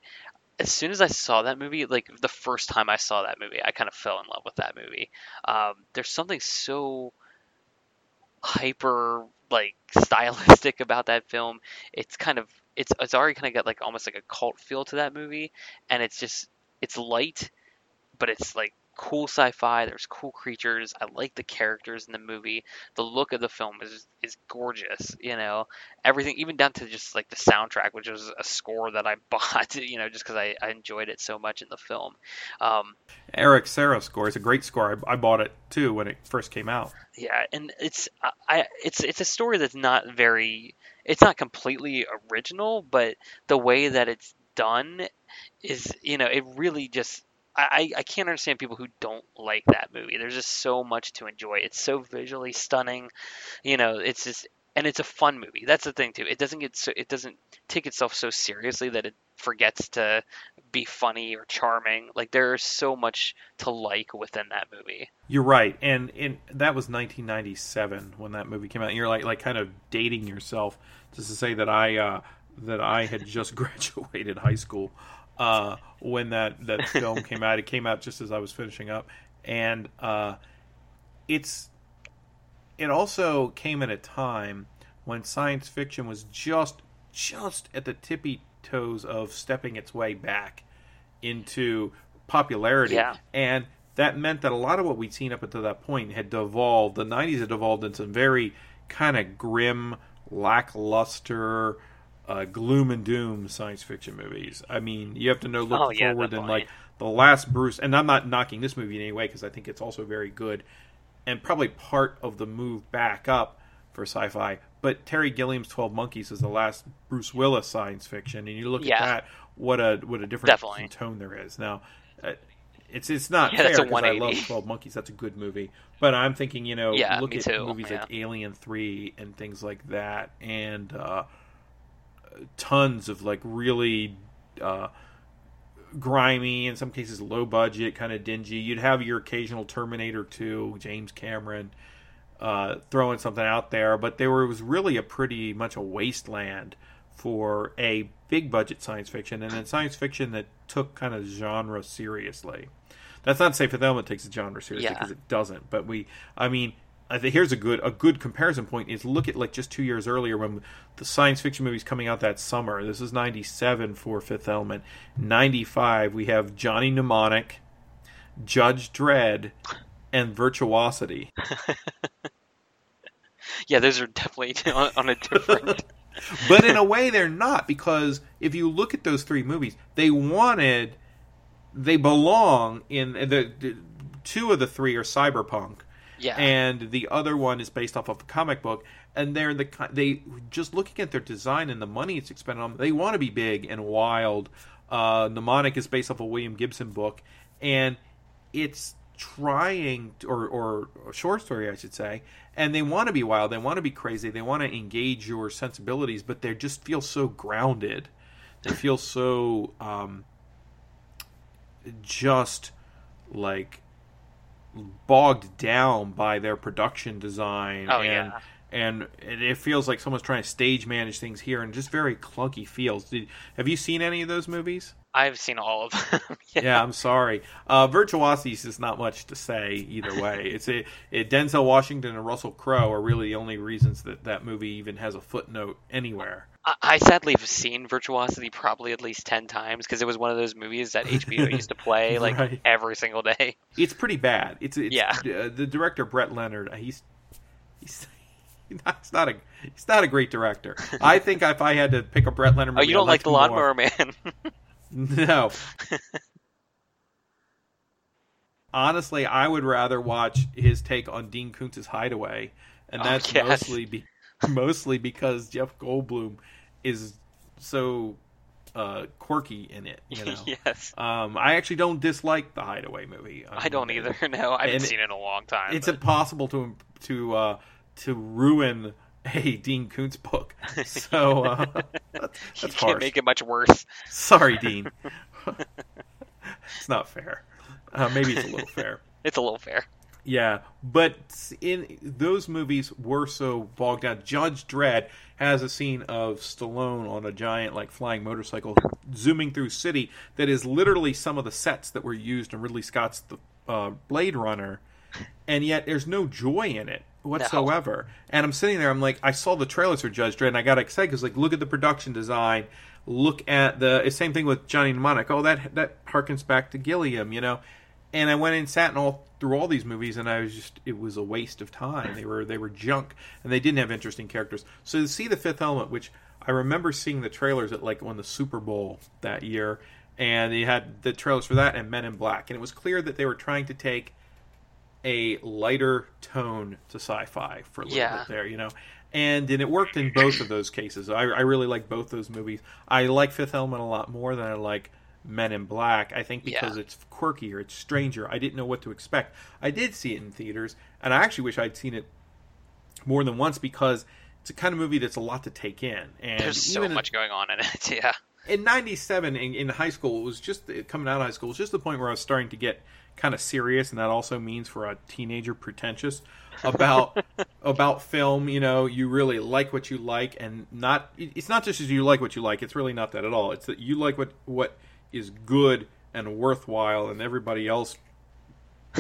as soon as I saw that movie, like the first time I saw that movie, I kind of fell in love with that movie. Um, there's something so hyper like stylistic about that film. It's kind of it's it's already kind of got like almost like a cult feel to that movie, and it's just it's light, but it's like cool sci-fi. There's cool creatures. I like the characters in the movie. The look of the film is is gorgeous. You know, everything, even down to just like the soundtrack, which was a score that I bought. You know, just because I, I enjoyed it so much in the film. Um, Eric Serra score. is a great score. I, I bought it too when it first came out. yeah, and it's I- I it's it's a story that's not very it's not completely original, but the way that it's done is you know it really just I, I can't understand people who don't like that movie. There's just so much to enjoy. It's so visually stunning, you know. It's just and it's a fun movie. That's the thing too. It doesn't get so it doesn't take itself so seriously that it forgets to be funny or charming. Like there's so much to like within that movie. You're right, and and that was 1997 when that movie came out. And you're like like kind of dating yourself just to say that I uh, that I had just graduated high school uh, when that that film came out. It came out just as I was finishing up, and uh, it's it also came at a time when science fiction was just just at the tippy toes of stepping its way back into popularity Yeah. and that meant that a lot of what we'd seen up until that point had devolved the 90s had devolved into some very kind of grim lackluster uh, gloom and doom science fiction movies i mean you have to know look Oh, yeah, forward and like the last bruce and i'm not knocking this movie in any way because i think it's also very good and probably part of the move back up for sci-fi. But Terry Gilliam's Twelve Monkeys is the last Bruce Willis science fiction, and you look Yeah. at that, what a what a difference Definitely. in tone there is. Now, uh, it's it's not Yeah, fair because I love Twelve Monkeys. That's a good movie, but I'm thinking, you know, Yeah, look at too, movies like Alien Three and things like that, and uh, tons of like really uh, grimy, in some cases low budget, kind of dingy. You'd have your occasional Terminator 2, James Cameron uh, throwing something out there, but there was really a pretty much a wasteland for a big budget science fiction and then science fiction that took kind of genre seriously. That's not to say Fifth Element takes the genre seriously Yeah. because it doesn't. But we, I mean, I think here's a good a good comparison point is look at like just two years earlier when the science fiction movies coming out that summer. This is '97 for Fifth Element. '95 we have Johnny Mnemonic, Judge Dredd, and Virtuosity. Yeah, those are definitely on, on a different. but in a way they're not because if you look at those three movies they wanted they belong in the, the two of the three are cyberpunk Yeah. and the other one is based off of a comic book and they're the they just looking at their design and the money it's expended on them, they want to be big and wild uh mnemonic is based off a william gibson book and it's trying to, or or a short story I should say and they want to be wild they want to be crazy they want to engage your sensibilities but they just feel so grounded they feel so um just like bogged down by their production design Oh, and yeah. and it feels like someone's trying to stage manage things here and just very clunky feels. Did, have you seen any of those movies? I've seen all of them. yeah. Yeah, I'm sorry. Uh, Virtuosity is not much to say either way. It's a it, Denzel Washington and Russell Crowe are really the only reasons that that movie even has a footnote anywhere. I, I sadly have seen Virtuosity probably at least ten times because it was one of those movies that HBO used to play like Right. every single day. It's pretty bad. It's, it's Yeah. uh, the director Brett Leonard. uh, He's he's. He's not a he's not a great director. I think if I had to pick a Brett Leonard Oh, you don't I like the him more. Lawnmower Man? No. Honestly, I would rather watch his take on Dean Koontz's Hideaway, and Oh, that's yes. mostly be, mostly because Jeff Goldblum is so uh, quirky in it. You know, yes. um, I actually don't dislike the Hideaway movie. Um, I don't either. No, I haven't seen it in a long time. It's but- impossible to to uh, to ruin a Dean Koontz book. So uh, that's, you that's can't harsh. make it much worse. Sorry, Dean. it's not fair. Uh, maybe it's a little fair. It's a little fair. Yeah, but in those movies were so bogged down. Judge Dredd has a scene of Stallone on a giant like flying motorcycle zooming through city that is literally some of the sets that were used in Ridley Scott's The uh, Blade Runner, and yet there's no joy in it whatsoever. And I'm sitting there, I'm like, I saw the trailers for Judge Dredd, and I got excited because like, look at the production design, look at the it's same thing with Johnny Mnemonic. Oh, that that harkens back to Gilliam, you know. And I went and sat and all through all these movies, and I was just it was a waste of time. They were they were junk, and they didn't have interesting characters. So to see the Fifth Element, which I remember seeing the trailers at like on the Super Bowl that year, and they had the trailers for that and Men in Black, and it was clear that they were trying to take a lighter tone to sci-fi for a little Yeah. bit there, you know. And, and it worked in both of those cases. I, I really like both those movies. I like Fifth Element a lot more than I like Men in Black. I think because Yeah. it's quirkier, it's stranger. I didn't know what to expect. I did see it in theaters, and I actually wish I'd seen it more than once because it's a kind of movie that's a lot to take in. And There's so much going on in it. Yeah. in 97 in, in high school it was just coming out of high school it was just the point where i was starting to get kind of serious and that also means for a teenager pretentious about about film you know you really like what you like and not it's not just as you like what you like it's really not that at all it's that you like what what is good and worthwhile and everybody else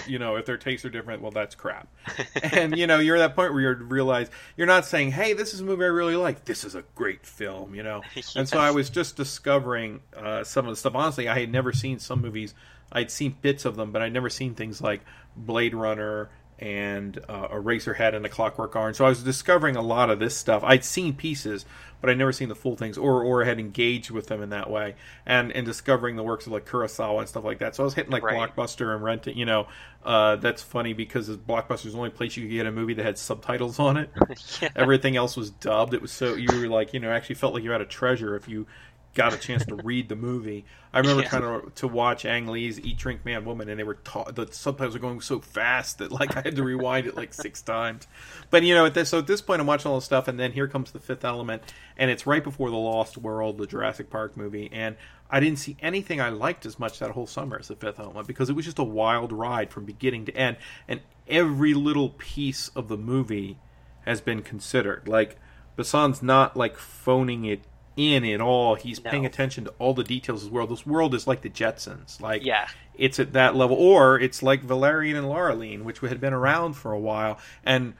you know if their tastes are different well that's crap. And you know you're at that point where you realize you're not saying hey this is a movie i really like. This is a great film you know? And so i was just discovering uh, some of the stuff. Honestly i had never seen some movies. I'd seen bits of them but i'd never seen things like blade runner and uh, eraserhead and a clockwork orange. So i was discovering a lot of this stuff. I'd seen pieces but i'd never seen the full things or or had engaged with them in that way and and discovering the works of like kurosawa and stuff like that. So i was hitting like Right. blockbuster and renting you know uh, that's funny because blockbuster's the only place you could get a movie that had subtitles on it. Yeah. everything else was dubbed. It was so you were like you know actually felt like you had a treasure if you got a chance to read the movie. I remember Yeah. kind of to watch Ang Lee's Eat, Drink, Man, Woman, and they were ta- the subtitles were going so fast that like I had to rewind it like six times. But you know, at this so at this point, I'm watching all this stuff, and then here comes the Fifth Element, and it's right before the Lost World, the Jurassic Park movie, and I didn't see anything I liked as much that whole summer as the Fifth Element because it was just a wild ride from beginning to end, and every little piece of the movie has been considered. Like Besson's not like phoning it in at all. He's No. paying attention to all the details of the world. This world is like the Jetsons. Like Yeah. it's at that level, or it's like Valerian and Laureline, which had been around for a while. And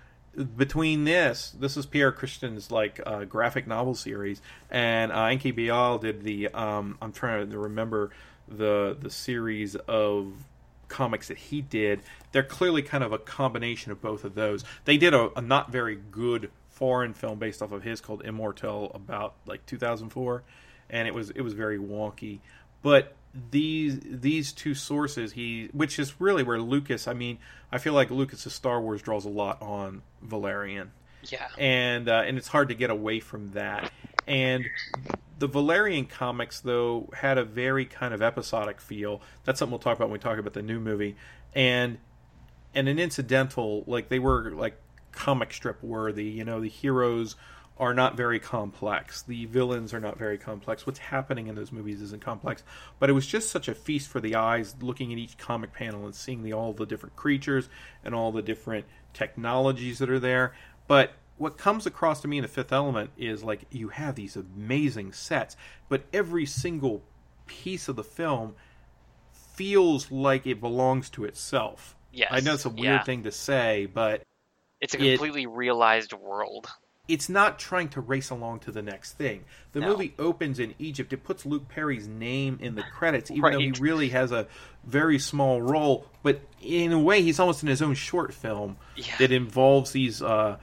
between this, this is Pierre Christin's like uh, graphic novel series, and uh, Enki Bilal did the. Um, I'm trying to remember the the series of comics that he did. They're clearly kind of a combination of both of those. They did a, a not very good foreign film based off of his called Immortel about like 2004, and it was it was very wonky. But these these two sources, he which is really where Lucas. I mean, I feel like Lucas's Star Wars draws a lot on Valerian Yeah. and uh, and it's hard to get away from that. And the Valerian comics, though, had a very kind of episodic feel. That's something we'll talk about when we talk about the new movie. And and an incidental, like they were like comic strip worthy. You know, the heroes are not very complex. The villains are not very complex. What's happening in those movies isn't complex. But it was just such a feast for the eyes looking at each comic panel and seeing the all the different creatures and all the different technologies that are there. But what comes across to me in the fifth element is like you have these amazing sets, but every single piece of the film feels like it belongs to itself. Yes. I know it's a weird yeah. thing to say, but It's a it- completely realized world. it's not trying to race along to the next thing. The No. movie opens in Egypt. It puts Luke Perry's name in the credits, even though he really has a very small role. But in a way, he's almost in his own short film Yeah. that involves these uh,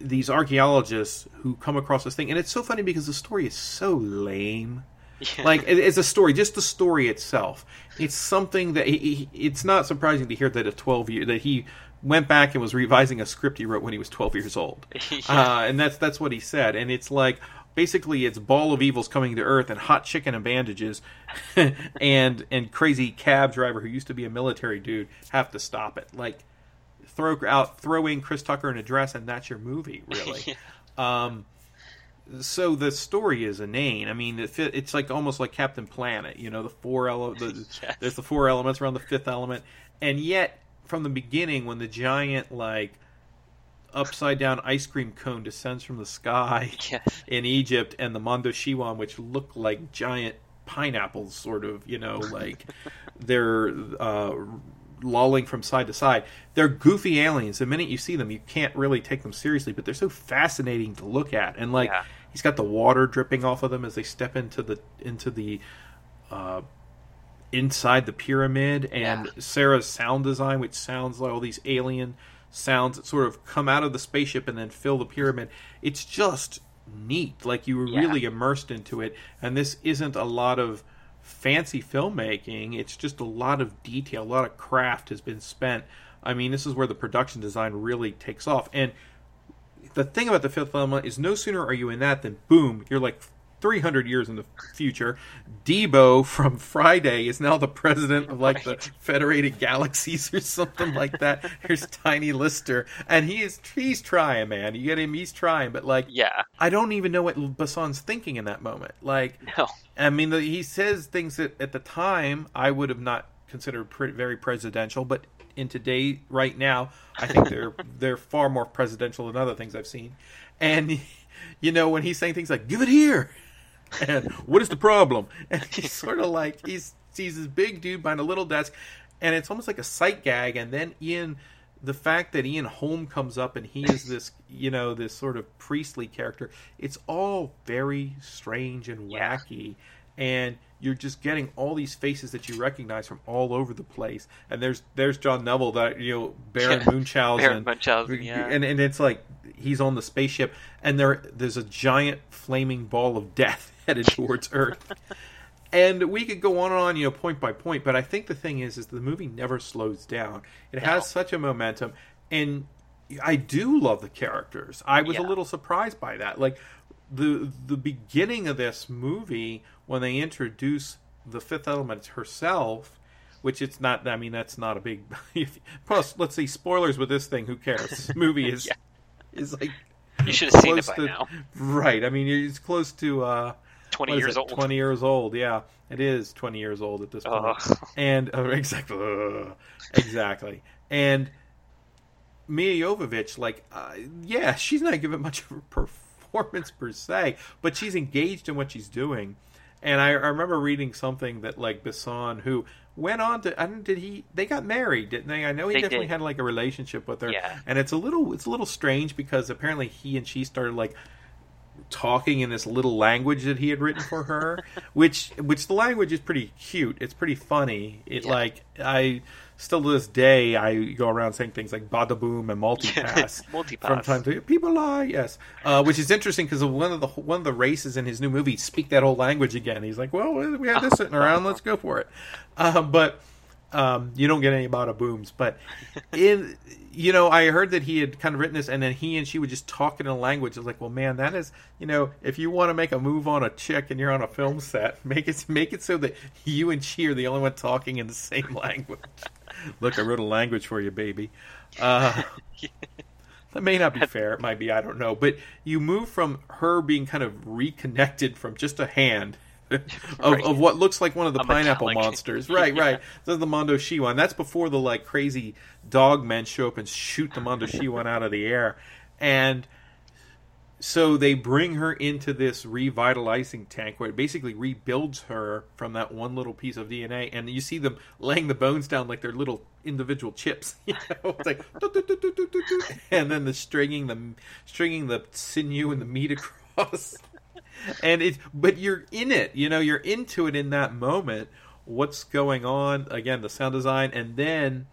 these archaeologists who come across this thing. And it's so funny because the story is so lame. Yeah. Like it's a story, just the story itself. It's something that he, he, it's not surprising to hear that a twelve year that he went back and was revising a script he wrote when he was twelve years old. Yeah. Uh, and that's that's what he said. And it's like basically it's ball of evils coming to earth and hot chicken and bandages, and and crazy cab driver who used to be a military dude have to stop it. Like throw out throw in Chris Tucker in a dress and that's your movie really. Um, so the story is inane. I mean, it fit, it's like almost like Captain Planet. You know, the four ele- the, Yes. There's the four elements around the fifth element, and yet from the beginning, when the giant like upside down ice cream cone descends from the sky in Egypt, and the Mondoshawan, which look like giant pineapples, sort of, you know, like they're uh, lolling from side to side. They're goofy aliens. The minute you see them, you can't really take them seriously, but they're so fascinating to look at. And like, Yeah. he's got the water dripping off of them as they step into the into the uh, inside the pyramid, and Yeah. Serra's sound design, which sounds like all these alien sounds that sort of come out of the spaceship and then fill the pyramid. It's just neat. Like you were Yeah. really immersed into it, and this isn't a lot of fancy filmmaking. It's just a lot of detail, a lot of craft has been spent. I mean, this is where the production design really takes off. And the thing about the fifth element is no sooner are you in that than boom, you're like 300 years in the future. Deebo from Friday is now the president of like the Federated Galaxies or something like that. Here's Tiny Lister, and he is he's trying, man. You get him, he's trying, but like Yeah. I don't even know what Besson's thinking in that moment. Like No. I mean, the, he says things that at the time I would have not considered pre- very presidential, but in today, right now, I think they're they're far more presidential than other things I've seen. And you know, when he's saying things like "Give it here," and "What is the problem?" and he's sort of like he's he's this big dude behind a little desk, and it's almost like a sight gag. And then Ian. The fact that Ian Holm comes up and he is this, you know, this sort of priestly character, it's all very strange and Yeah. wacky and you're just getting all these faces that you recognize from all over the place. And there's there's John Neville, that you know Baron Yeah. Munchausen, Baron Munchausen, yeah. and and it's like he's on the spaceship, and there there's a giant flaming ball of death headed towards Earth. And we could go on and on, you know, point by point. But I think the thing is, is the movie never slows down. It No. has such a momentum, and I do love the characters. I was a little surprised by that. Like the the beginning of this movie when they introduce the Fifth Element herself, which it's not. I mean, that's not a big. plus, let's see spoilers with this thing. Who cares? This movie is Yeah. is like You should have seen it by to now. right. I mean, it's close to uh, Twenty years it? old. Twenty years old. Yeah, it is twenty years old at this point. Ugh. And uh, exactly, uh, exactly. And Milla Jovovich, like, uh, yeah, she's not giving much of a performance per se, but she's engaged in what she's doing. And I, I remember reading something that like Besson, who went on to, I don't, did he? They got married, didn't they? I know he They definitely did. had like a relationship with her. Yeah. And it's a little, it's a little strange because apparently he and she started like talking in this little language that he had written for her, which which the language is pretty cute. It's pretty funny. It Yeah. like I still to this day I go around saying things like bada boom and multipass Multipass. from time to people lie yes, uh, which is interesting because one of the one of the races in his new movie speak that whole language again. He's like, well, we have this sitting around, let's go for it. Uh, but um, you don't get any bada booms, but in you know, I heard that he had kind of written this, and then he and she would just talk in a language. I was like, well, man, that is, you know, if you want to make a move on a chick and you're on a film set, make it make it so that you and she are the only one talking in the same language. Look, I wrote a language for you, baby. Uh, that may not be fair. It might be. I don't know. But you move from her being kind of reconnected from just a hand. Of, Right. of what looks like one of the A pineapple metallic- monsters, right? Yeah. Right. This is the Mondoshawan. That's before the like crazy dog men show up and shoot the Mondoshawan out of the air, and so they bring her into this revitalizing tank where it basically rebuilds her from that one little piece of DNA, and you see them laying the bones down like they're little individual chips. You know, it's like and then the stringing the stringing the sinew and the meat across and it but you're in it you know you're into it in that moment. What's going on? Again the sound design. And then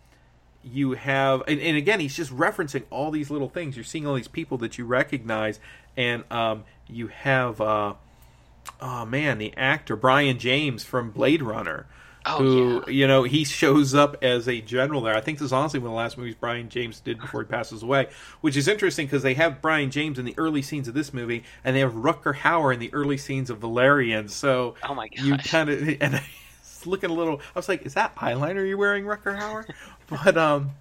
you have and, and again he's just referencing all these little things. You're seeing all these people that you recognize. And um, you have uh, oh man the actor brion james from blade runner Oh, who yeah. you know he shows up as a general there. I think this is honestly one of the last movies Brion James did before he passes away, which is interesting because they have Brion James in the early scenes of this movie, and they have Rutger Hauer in the early scenes of Valerian. So Oh my gosh. you kind of and I was looking a little. I was like, is that eyeliner you're wearing, Rutger Hauer? but um,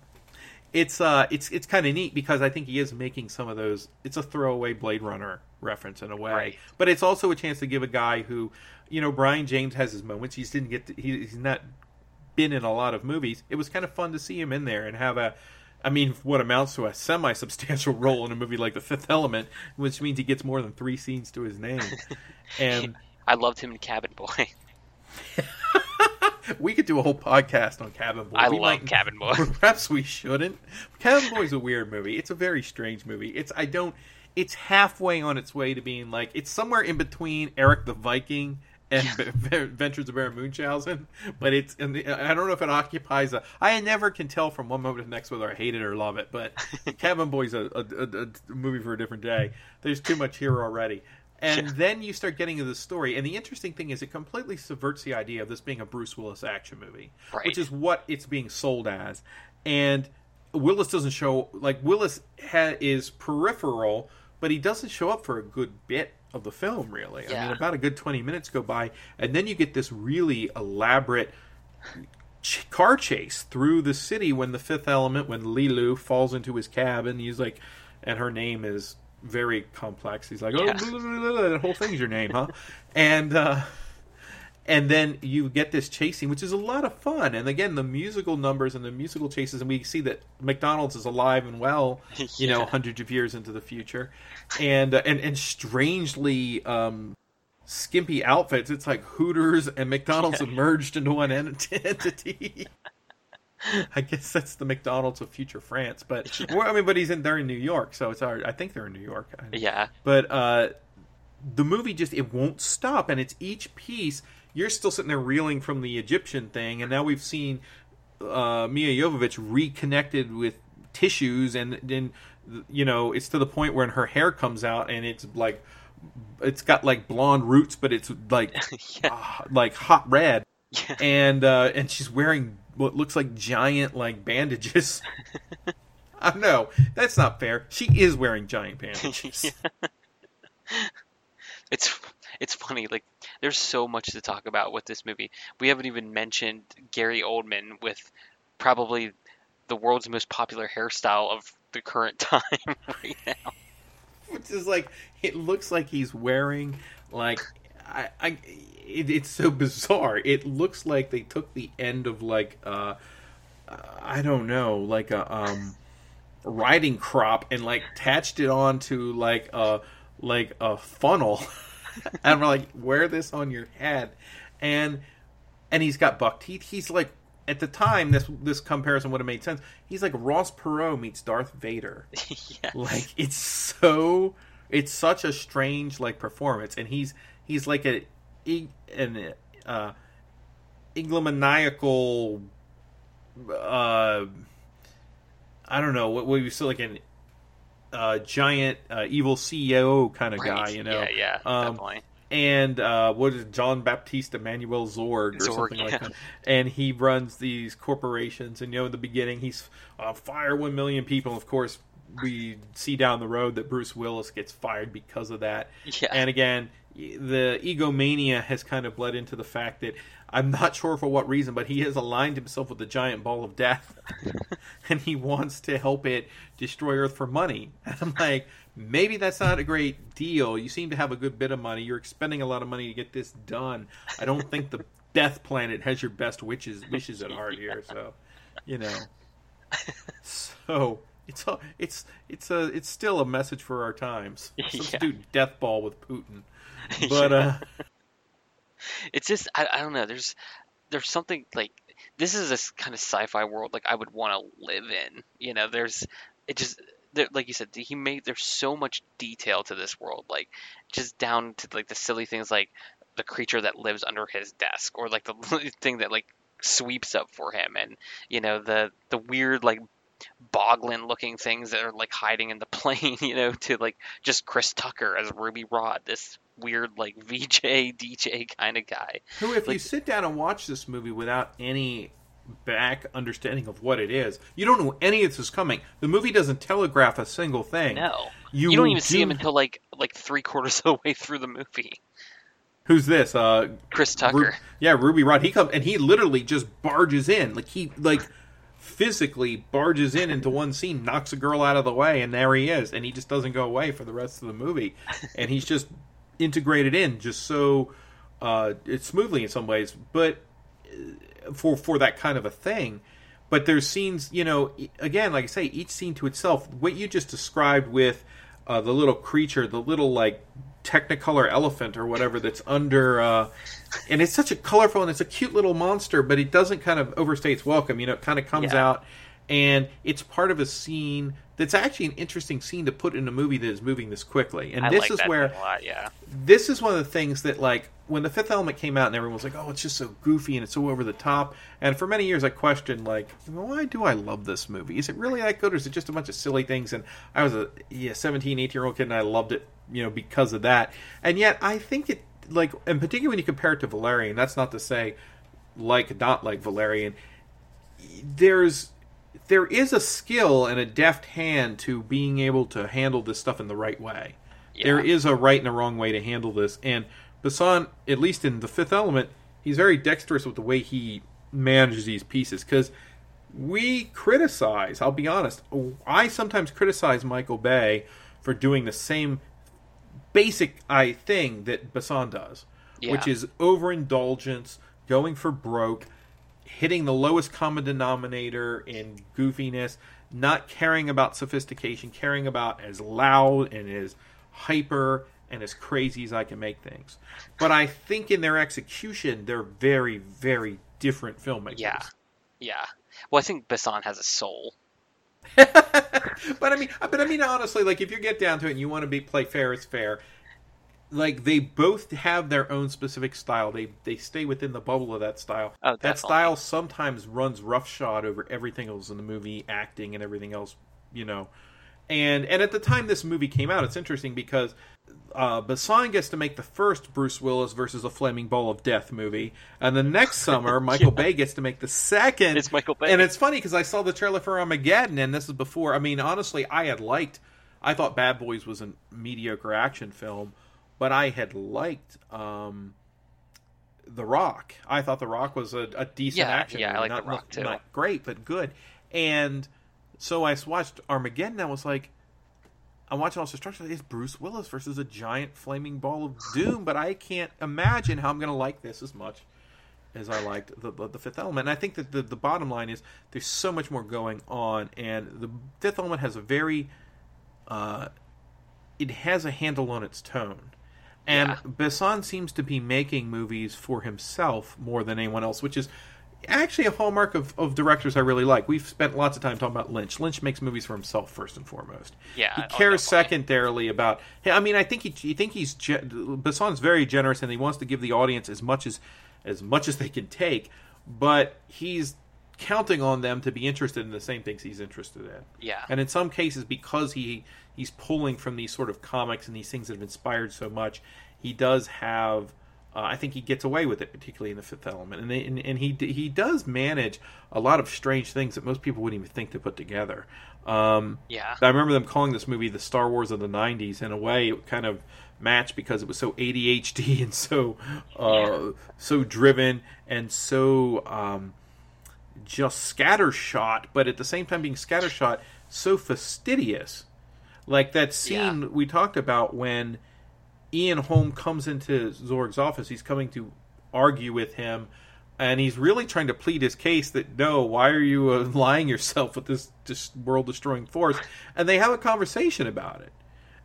it's uh, it's it's kind of neat because I think he is making some of those. It's a throwaway Blade Runner reference in a way, Right. but it's also a chance to give a guy who, you know, Brion James has his moments. He didn't get to, he, he's not been in a lot of movies. It was kind of fun to see him in there and have a. I mean, what amounts to a semi-substantial role in a movie like The Fifth Element, which means he gets more than three scenes to his name. And I loved him in Cabin Boy. we could do a whole podcast on Cabin Boy. I We love might- Cabin Boy. Perhaps we shouldn't. Cabin Boy's a weird movie. It's a very strange movie. It's I don't. It's halfway on its way to being like it's somewhere in between Erik the Viking and Adventures of Baron Munchausen, but it's and I don't know if it occupies a. I never can tell from one moment to the next whether I hate it or love it. But Cabin Boy's a, a, a, a movie for a different day. There's too much here already. And Yeah. then you start getting into the story, and the interesting thing is, it completely subverts the idea of this being a Bruce Willis action movie, Right. which is what it's being sold as. And Willis doesn't show like Willis ha- is peripheral, but he doesn't show up for a good bit of the film. Really, I mean, about a good twenty minutes go by, and then you get this really elaborate ch- car chase through the city when the Fifth Element, when Leeloo falls into his cab, and he's like, and her name is very complex. He's like, oh, Yeah. blah, blah, blah, that whole thing's your name, huh? and uh, and then you get this chasing, which is a lot of fun. And again, the musical numbers and the musical chases, and we see that McDonald's is alive and well, you know, hundreds of years into the future, and uh, and and strangely. Um, Skimpy outfits. It's like Hooters and McDonald's have merged into one ent- entity. I guess that's the McDonald's of future France, but well, I mean, but he's in they're in New York, so it's hard. I think they're in New York. Yeah. But uh, the movie just it won't stop, and it's each piece. You're still sitting there reeling from the Egyptian thing, and now we've seen uh, Milla Jovovich reconnected with tissues, and then you know it's to the point where her hair comes out, and it's like it's got like blonde roots, but it's like Yeah. uh, like hot red, Yeah. and uh, and she's wearing what looks like giant like bandages. I know that's not fair. She is wearing giant bandages. it's it's funny. Like there's so much to talk about with this movie. We haven't even mentioned Gary Oldman with probably the world's most popular hairstyle of the current time right now. Which is like it looks like he's wearing like I, I it, it's so bizarre. It looks like they took the end of like uh I don't know, like a um riding crop and like attached it onto like a like a funnel. and we're like, wear this on your head. And and he's got buck teeth. He's like at the time this this comparison would have made sense. He's like Ross Perot meets Darth Vader. yes. Like it's so it's such a strange like performance and he's he's like a an uh egomaniacal uh I don't know what we still like an uh, giant uh, evil CEO kind of Right. guy, you know. Yeah, yeah, Um, definitely. and uh, what is John Baptiste Emmanuel Zorg or Zorg, something yeah. like that. And he runs these corporations, and you know, in the beginning, he's uh, fire one million people. Of course, we see down the road that Bruce Willis gets fired because of that. Yeah. And again, the egomania has kind of bled into the fact that I'm not sure for what reason, but he has aligned himself with the giant ball of death, and he wants to help it destroy Earth for money. And I'm like, maybe that's not a great deal. You seem to have a good bit of money. You're expending a lot of money to get this done. I don't think the Death Planet has your best wishes wishes at heart here. So, you know, so it's a, it's it's a it's still a message for our times. Substitute Death Ball with Putin. But uh, it's just I, I don't know. There's there's something like this is this kind of sci-fi world like I would want to live in. You know, there's it just there, like you said he made there's so much detail to this world like just down to like the silly things like the creature that lives under his desk or like the thing that like sweeps up for him and you know the the weird like boglin looking things that are like hiding in the plane you know to like just chris tucker as ruby rhod this weird like vj dj kind of guy who, if you sit down and watch this movie without any back understanding of what it is, you don't know any of this is coming. The movie doesn't telegraph a single thing. no You you, don't even see him until like like three quarters of the way through the movie Who's this? Uh, chris Ru- tucker yeah, Ruby Rhod. He comes and he literally just barges in, like he like physically barges in into one scene, knocks a girl out of the way, and there he is, and he just doesn't go away for the rest of the movie, and he's just integrated in just so uh, it's smoothly in some ways, but uh, for for that kind of a thing. But there's scenes, you know, again, like I say, each scene to itself. What you just described with uh, the little creature, the little like Technicolor elephant or whatever that's under, uh, and it's such a colorful and it's a cute little monster, but it doesn't kind of overstay its welcome. You know, it kind of comes Yeah. out and it's part of a scene that's actually an interesting scene to put in a movie that is moving this quickly. And I this like is where a lot yeah. this is one of the things that like when the fifth element came out and everyone was like oh it's just so goofy and it's so over the top. And for many years i questioned like why do i love this movie? Is it really that good or is it just a bunch of silly things? And i was a yeah 17 18 year old kid and i loved it you know because of that. And yet i think it like and particularly when you compare it to valerian that's not to say like not like valerian there's there is a skill and a deft hand to being able to handle this stuff in the right way Yeah. there is a right and a wrong way to handle this. And Besson, at least in the Fifth Element, he's very dexterous with the way he manages these pieces. Because we criticize, I'll be honest, I sometimes criticize Michael Bay for doing the same basic I thing that Besson does, which is overindulgence, going for broke, hitting the lowest common denominator in goofiness, not caring about sophistication, caring about as loud and as hyper and as crazy as I can make things. But I think in their execution, they're very, very different filmmakers. yeah yeah well i think Besson has a soul but I mean, but I mean, honestly, like if you get down to it and you want to be play fair is fair, like they both have their own specific style. They they stay within the bubble of that style. Oh, that definitely. style sometimes runs roughshod over everything else in the movie, acting and everything else, you know. And and at the time this movie came out, it's interesting because uh, Besson gets to make the first Bruce Willis versus a flaming ball of death movie, and the next summer Michael Bay gets to make the second. It's Michael Bay. and it's funny because I saw the trailer for Armageddon, and this is before. I mean, honestly, I had liked. I thought Bad Boys was a mediocre action film, but I had liked um, The Rock. I thought The Rock was a, a decent Yeah, action. yeah, I movie. like not, The Rock, too. Not great, but good. And so I watched Armageddon. I was like, I'm watching all this destruction. It's Bruce Willis versus a giant flaming ball of doom, but I can't imagine how I'm going to like this as much as I liked the, the, the Fifth Element. And I think that the, the bottom line is there's so much more going on, and the Fifth Element has a very, uh, it has a handle on its tone. And Yeah. Besson seems to be making movies for himself more than anyone else, which is actually a hallmark of, of directors I really like. We've spent lots of time talking about Lynch. Lynch makes movies for himself first and foremost. Yeah, he cares secondarily about. hey, I mean, I think he, you think he's Besson's very generous and he wants to give the audience as much as as much as they can take, but he's counting on them to be interested in the same things he's interested in. Yeah. And in some cases, because he he's pulling from these sort of comics and these things that have inspired so much, he does have. Uh, I think he gets away with it, particularly in the Fifth Element, and, they, and and he he does manage a lot of strange things that most people wouldn't even think to put together. Um, Yeah. I remember them calling this movie the Star Wars of the '90s. In a way, it kind of matched because it was so ADHD and so uh, so driven and so um, just scattershot, but at the same time being scattershot, so fastidious. Like that scene Yeah. we talked about when Ian Holm comes into Zorg's office. He's coming to argue with him, and he's really trying to plead his case that no, why are you uh, lying yourself with this, this world destroying force? And they have a conversation about it.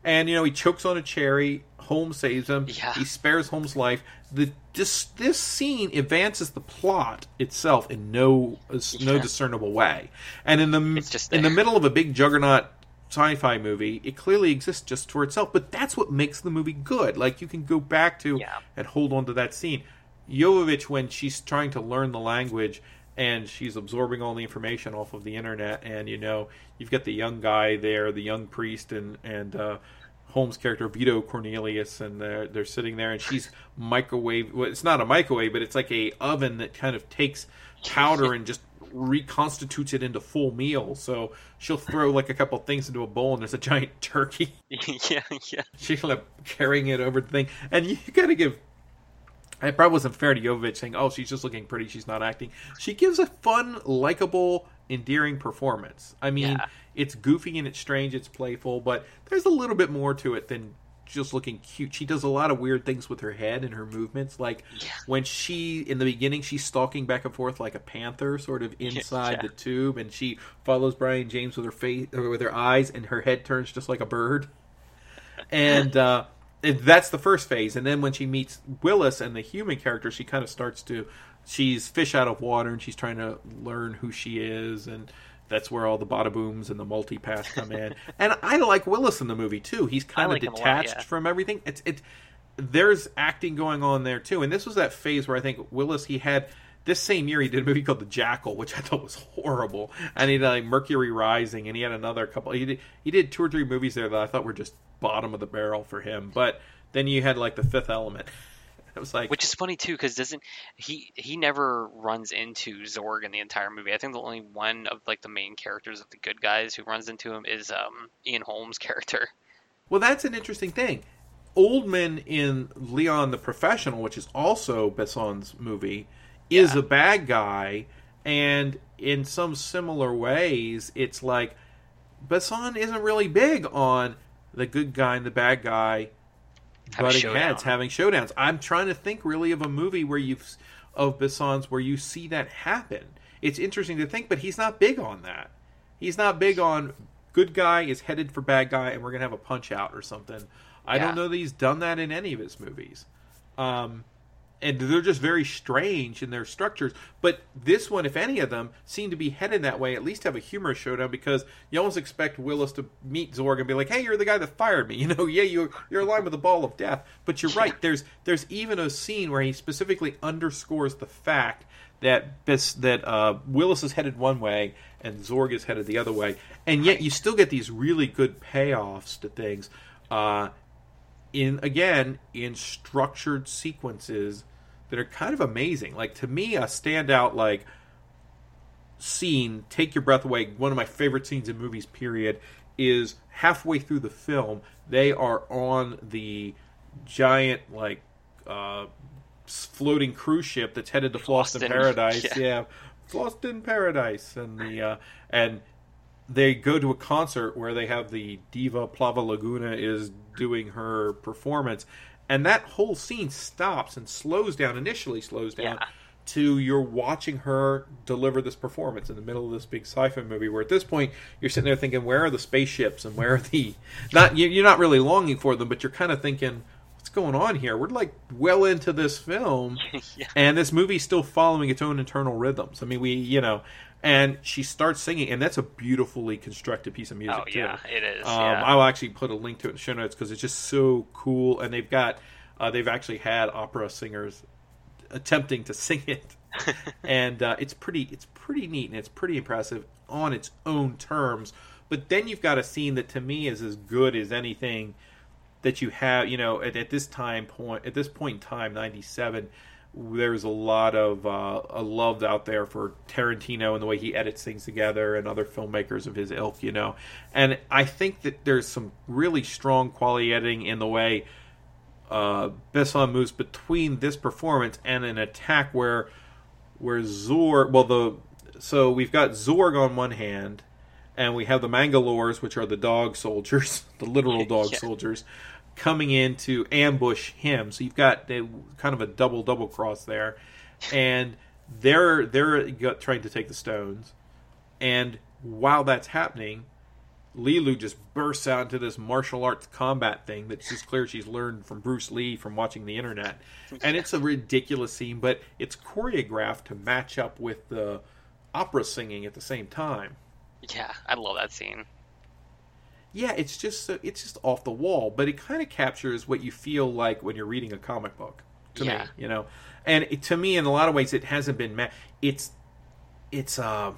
And you know he chokes on a cherry. Holmes saves him. Yeah. He spares Holmes' life. The this this scene advances the plot itself in no no Yeah. discernible way. And in the just in the middle of a big juggernaut sci-fi movie, it clearly exists just for itself. But that's what makes the movie good. Like you can go back to Yeah. and hold on to that scene. Jovovich, when she's trying to learn the language and she's absorbing all the information off of the internet, and you know you've got the young guy there, the young priest, and and uh, Holmes' character Vito Cornelius, and they're they're sitting there, and she's microwave. Well, it's not a microwave, but it's like a oven that kind of takes powder and just reconstitutes it into full meal. So she'll throw like a couple things into a bowl, and there's a giant turkey. yeah, yeah. She's like carrying it over the thing, and you gotta give. It probably wasn't fair to Jovovich saying, "Oh, she's just looking pretty; she's not acting." She gives a fun, likable, endearing performance. I mean, Yeah. it's goofy and it's strange, it's playful, but there's a little bit more to it than just looking cute. She does a lot of weird things with her head and her movements, like Yeah. when she in the beginning she's stalking back and forth like a panther, sort of inside Yeah. the tube, and she follows Brion James with her face, with her eyes, and her head turns just like a bird and uh, that's the first phase. And then when she meets Willis and the human character, she kind of starts to she's fish out of water, and she's trying to learn who she is, and that's where all the bada booms and the multipass come in. and I like Willis in the movie too. He's kind like of a lot, detached yeah. from everything. It's it. There's acting going on there too, and this was that phase where I think Willis he had. This same year, he did a movie called The Jackal, which I thought was horrible, and he did like Mercury Rising, and he had another couple. He did, he did two or three movies there that I thought were just bottom of the barrel for him. But then you had like The Fifth Element. It was like, Which is funny too, because doesn't he? He never runs into Zorg in the entire movie. I think the only one of like the main characters of the good guys who runs into him is um, Ian Holmes' character. well, that's an interesting thing. Oldman in Leon the Professional, which is also Besson's movie, is Yeah. a bad guy, and in some similar ways, it's like Besson isn't really big on the good guy and the bad guy butting heads, having showdowns. I'm trying to think really of a movie where you've of Besson's where you see that happen. It's interesting to think, but he's not big on that. He's not big on good guy is headed for bad guy, and we're gonna have a punch out or something. I Yeah. don't know that he's done that in any of his movies. Um, and they're just very strange in their structures. But this one, if any of them, seem to be headed that way. At least have a humorous showdown because you almost expect Willis to meet Zorg and be like, "Hey, you're the guy that fired me." You know, yeah, you're you're aligned with the ball of death. But you're right. There's there's even a scene where he specifically underscores the fact that that uh, Willis is headed one way and Zorg is headed the other way, and yet you still get these really good payoffs to things. Uh, in again in structured sequences that are kind of amazing. Like to me, a standout like scene, take your breath away. One of my favorite scenes in movies. Period is halfway through the film. They are on the giant like uh, floating cruise ship that's headed to Fhloston Paradise. Yeah. yeah, Fhloston Paradise, and the uh, and they go to a concert where they have the diva Plava Laguna is doing her performance, and that whole scene stops and slows down. Initially, slows down. Yeah. To you're watching her deliver this performance in the middle of this big sci-fi movie, where at this point you're sitting there thinking, "Where are the spaceships and where are the?" Not you're not really longing for them, but you're kind of thinking, going on here? We're like well into this film, yeah. and this movie's still following its own internal rhythms. I mean, we, you know, and she starts singing, and that's a beautifully constructed piece of music. Oh too. yeah, it is. Um, yeah. I'll actually put a link to it in the show notes because it's just so cool, and they've got uh, they've actually had opera singers attempting to sing it, and uh, it's pretty it's pretty neat and it's pretty impressive on its own terms. But then you've got a scene that to me is as good as anything that you have. You know, at, at this time point at this point in time, ninety seven there's a lot of uh, love out there for Tarantino and the way he edits things together, and other filmmakers of his ilk, you know. And I think that there's some really strong quality editing in the way uh, Besson moves between this performance and an attack where where Zorg, well, the so we've got Zorg on one hand, and we have the Mangalores, which are the dog soldiers, the literal dog yeah. soldiers, coming in to ambush him. So you've got kind of a double double cross there, and they're they're trying to take the stones, and while that's happening, Leeloo just bursts out into this martial arts combat thing that's just clear she's learned from Bruce Lee from watching the internet, and it's a ridiculous scene, but it's choreographed to match up with the opera singing at the same time. Yeah, I love that scene yeah, it's just so it's just off the wall, but it kind of captures what you feel like when you're reading a comic book. To yeah. me, you know, and it, to me, in a lot of ways, it hasn't been met. It's it's uh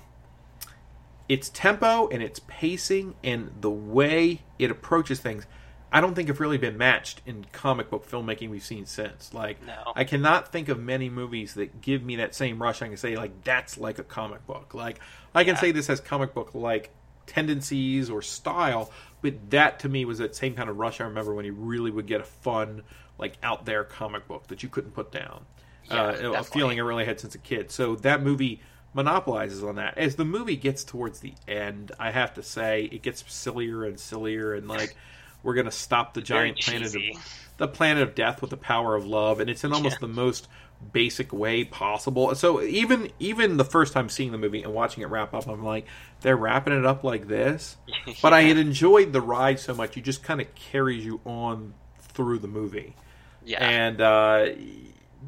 its tempo and its pacing and the way it approaches things. I don't think have really been matched in comic book filmmaking we've seen since. Like, no. I cannot think of many movies that give me that same rush. I can say like that's like a comic book. Like I can yeah. say this has comic book like tendencies or style, but that to me was that same kind of rush I remember when he really would get a fun, like out there comic book that you couldn't put down. Yeah, uh, a feeling I really had since a kid. So that movie monopolizes on that. As the movie gets towards the end, I have to say it gets sillier and sillier, and like we're gonna stop the giant planet of the planet of death with the power of love, and it's in almost yeah. the most basic way possible. So even even the first time seeing the movie and watching it wrap up, I'm like, they're wrapping it up like this. yeah. But I had enjoyed the ride so much; it just kind of carries you on through the movie. Yeah, and uh,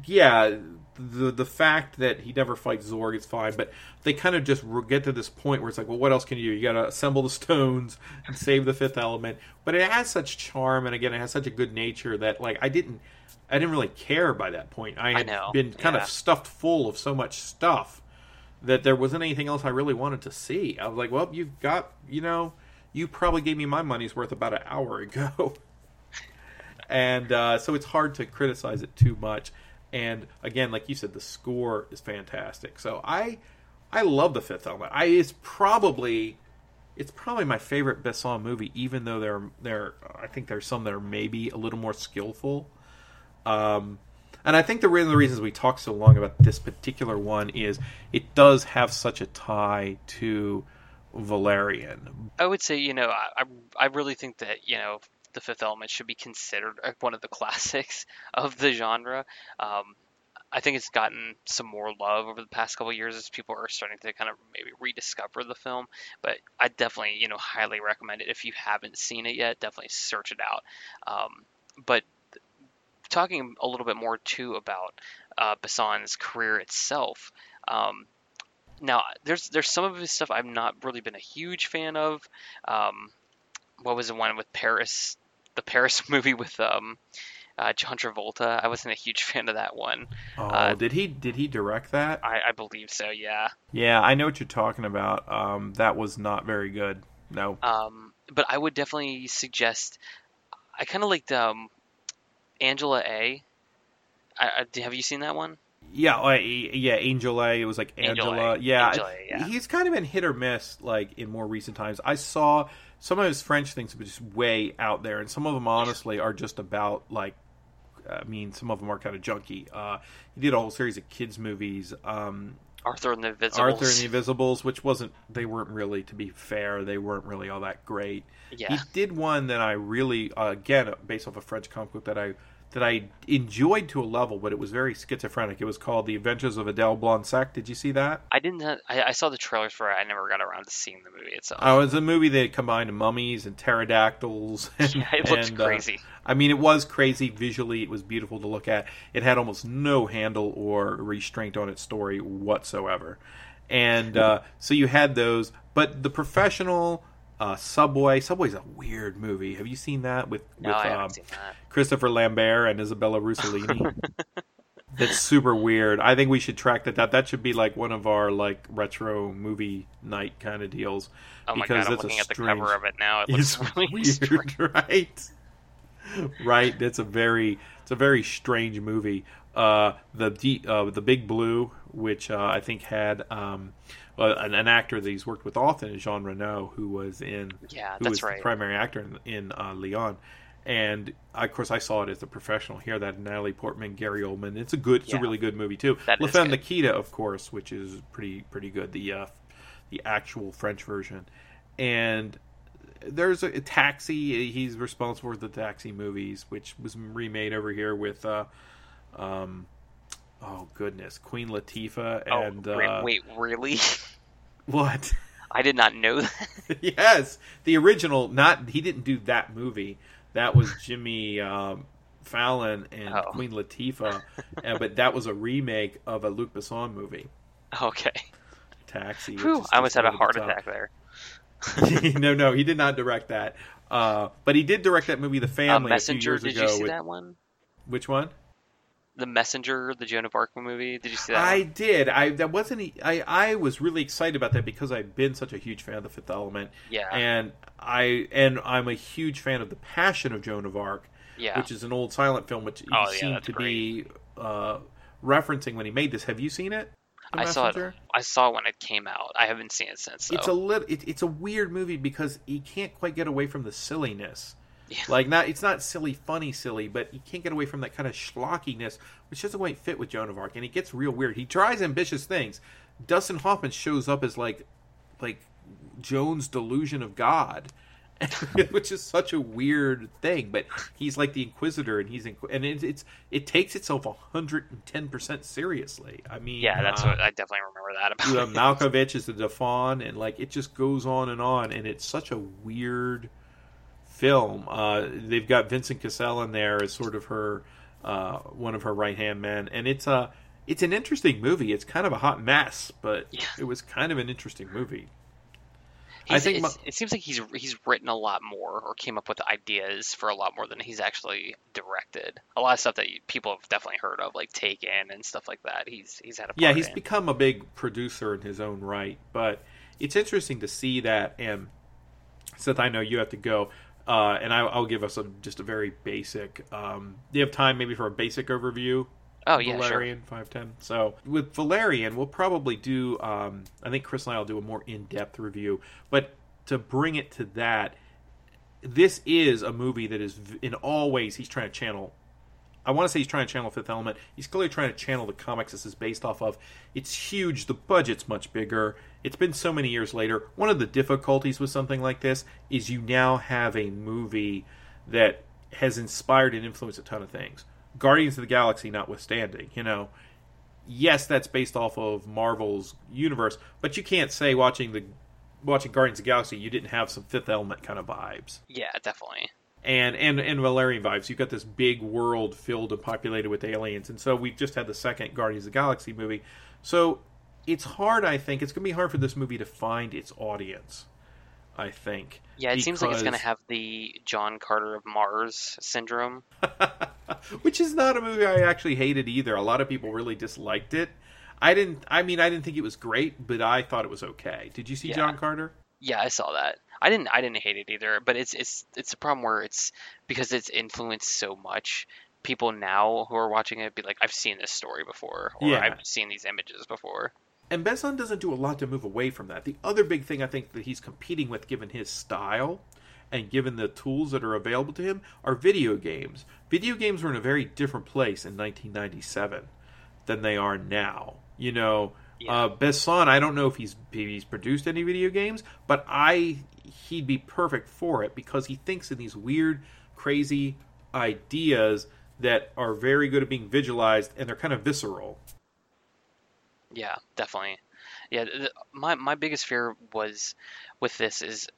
yeah, the the fact that he never fights Zorg is fine, but they kind of just get to this point where it's like, well, what else can you do? You got to assemble the stones and save the fifth element. But it has such charm, and again, it has such a good nature that like I didn't I didn't really care by that point. I had I been kind yeah. of stuffed full of so much stuff that there wasn't anything else I really wanted to see. I was like, well, you've got, you know, you probably gave me my money's worth about an hour ago. and uh, so it's hard to criticize it too much. And again, like you said, the score is fantastic. So I, I love the Fifth Element. I it's probably, it's probably my favorite Besson movie. Even though there, there, I think there's some that are maybe a little more skillful. Um, and I think the one of the reasons we talk so long about this particular one is it does have such a tie to Valerian. I would say, you know, I I really think that you know the Fifth Element should be considered one of the classics of the genre. Um, I think it's gotten some more love over the past couple years as people are starting to kind of maybe rediscover the film. But I definitely, you know, highly recommend it if you haven't seen it yet. Definitely search it out. Um, but talking a little bit more too about uh, career itself. Um, now, there's there's some of his stuff I've not really been a huge fan of. Um, what was the one with Paris? The Paris movie with um, uh, John Travolta. I wasn't a huge fan of that one. Oh, uh, did he did he direct that? I, I, believe so. Yeah. Yeah, I know what you're talking about. Um, that was not very good. No. Um, but I would definitely suggest. I kind of liked um, Angela A. I, I, have you seen that one? Yeah, uh, yeah, Angel A. It was like Angela. Angela yeah, Angela, yeah, he's kind of been hit or miss like in more recent times. I saw some of his French things, but just way out there, and some of them honestly are just about like I mean, some of them are kind of junky. Uh, he did a whole series of kids movies. Um, Arthur and the Invisibles. Arthur and the Invisibles, which wasn't they weren't really to be fair, they weren't really all that great. Yeah. He did one that I really uh, again based off a French comic book that I that I enjoyed to a level, but it was very schizophrenic. It was called The Adventures of Adele Blanc-Sec. Did you see that? I didn't. I, I saw the trailers for it. I never got around to seeing the movie itself. Oh, it was a movie that combined mummies and pterodactyls. And, yeah, it looked and, uh, crazy. I mean, it was crazy visually. It was beautiful to look at. It had almost no handle or restraint on its story whatsoever. And uh, so you had those, but the professional uh, Subway. Subway's a weird movie. Have you seen that with no, with um, seen that. Christopher Lambert and Isabella Rossellini? That's super weird. I think we should track that. That that should be like one of our like retro movie night kind of deals. Oh my because god, I'm looking at the strange- cover of it now. It It's looks really strange. weird, right? right. That's a very it's a very strange movie. Uh, the uh, the Big Blue, which uh, I think had um, uh, an, an actor that he's worked with often, is Jean Reno, who was in Yeah, who that's was the primary actor in, in uh, Leon. And of course, I saw it as a professional here. That Natalie Portman, Gary Oldman. It's a good, it's Yeah. a really good movie too. That La Femme. Nikita, of course, which is pretty pretty good. The uh, the actual French version, and there's a, taxi. He's responsible for the taxi movies, which was remade over here with, uh, um, oh goodness, Queen Latifah Oh, and re- uh, wait, really? what? I did not know that. yes, the original. Not he didn't do that movie. That was Jimmy um, Fallon and Oh. Queen Latifah, uh, but that was a remake of a Luc Besson movie, Okay. Taxi. Whew, I almost had a heart attack there. no, no, he did not direct that. Uh, but he did direct that movie, The Uh, Family, Messenger, a few years did you see with, that one? Which one? The Messenger, the Joan of Arc movie. Did you see that? I one? did. I that wasn't. I I was really excited about that because I've been such a huge fan of The Fifth Element, Yeah. and I and I'm a huge fan of The Passion of Joan of Arc. yeah. which is an old silent film, which he Oh, yeah, seemed that's to be uh, referencing when he made this. Have you seen it? I saw it. I saw it when it came out. I haven't seen it since. It's a little. It, it's a weird movie because he can't quite get away from the silliness. Yeah. Like not, it's not silly, funny, silly, but you can't get away from that kind of schlockiness, which doesn't quite fit with Joan of Arc, and it gets real weird. He tries ambitious things. Dustin Hoffman shows up as like, like Joan's delusion of God, which is such a weird thing. But he's like the Inquisitor, and he's inqu- and it's, it's it takes itself hundred and ten percent seriously. I mean, yeah, that's uh, what I definitely remember that about. you it. have Malkovich as the Dauphin, and like it just goes on and on, and it's such a weird film. Uh, they've got Vincent Cassel in there as sort of her uh, one of her right hand men, and it's a it's an interesting movie. It's kind of a hot mess, but Yeah. it was kind of an interesting movie. I think my- it seems like he's he's written a lot more or came up with ideas for a lot more than he's actually directed. A lot of stuff that you, people have definitely heard of, like Taken and stuff like that. He's he's had a Yeah, he's in. become a big producer in his own right, but it's interesting to see that. And Seth, I know you have to go, uh, and I, I'll give us a, just a very basic. Um, do you have time maybe for a basic overview? Oh yeah, sure. Valerian five ten. So with Valerian, we'll probably do. Um, I think Chris and I will do a more in depth review. But to bring it to that, this is a movie that is in all ways he's trying to channel. I want to say he's trying to channel Fifth Element. He's clearly trying to channel the comics this is based off of. It's huge. The budget's much bigger. It's been so many years later. One of the difficulties with something like this is you now have a movie that has inspired and influenced a ton of things. Guardians of the Galaxy notwithstanding, you know, yes, that's based off of Marvel's universe, but you can't say watching the watching Guardians of the Galaxy you didn't have some Fifth Element kind of vibes Yeah, definitely. And and and Valerian vibes. You've got this big world filled and populated with aliens, and so we've just had the second Guardians of the Galaxy movie. So it's hard. I think it's going to be hard for this movie to find its audience. I think. Yeah, it seems like it's going to have the John Carter of Mars syndrome. Which is not a movie I actually hated either. A lot of people really disliked it. I didn't. I mean, I didn't think it was great, but I thought it was okay. Did you see Yeah. John Carter? Yeah, I saw that. I didn't I didn't hate it either, but it's it's it's a problem where it's because it's influenced so much. People now who are watching it be like, I've seen this story before, or Yeah. I've seen these images before. And Besson doesn't do a lot to move away from that. The other big thing I think that he's competing with, given his style, and given the tools that are available to him, are video games. Video games were in a very different place in 1997 than they are now. You know, yeah. uh, Besson, I don't know if he's if he's produced any video games, but I he'd be perfect for it because he thinks in these weird, crazy ideas that are very good at being visualized and they're kind of visceral. Yeah, definitely. Yeah, my my biggest fear was with this is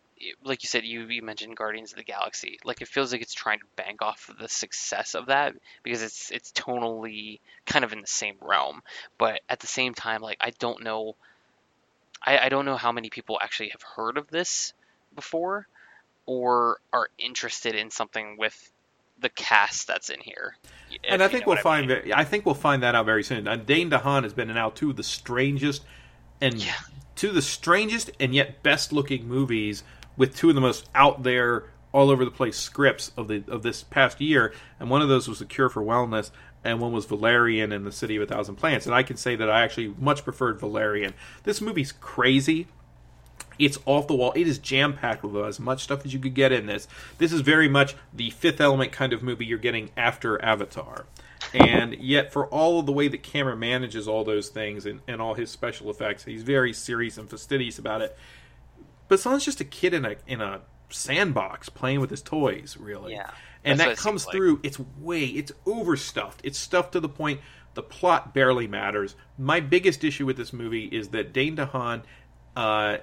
like you said, you, you mentioned Guardians of the Galaxy. Like it feels like it's trying to bank off of the success of that because it's it's tonally kind of in the same realm. But at the same time, like I don't know, I, I don't know how many people actually have heard of this before or are interested in something with the cast that's in here. And I think we'll I find mean. I think we'll find that out very soon. And Dane DeHaan has been in out two of the strangest and yeah. two of the strangest and yet best looking movies with two of the most out there all over the place scripts of the of this past year. And one of those was The Cure for Wellness and one was Valerian and the City of a Thousand Planets. And I can say that I actually much preferred Valerian. This movie's crazy. It's off the wall. It is jam packed with as much stuff as you could get in this. This is very much the Fifth Element kind of movie you're getting after Avatar. And yet, for all of the way that Cameron manages all those things and, and all his special effects, he's very serious and fastidious about it. Besson's just a kid in a in a sandbox playing with his toys, really. Yeah. And that comes through. Like. It's way it's overstuffed. It's stuffed to the point the plot barely matters. My biggest issue with this movie is that Dane DeHaan uh,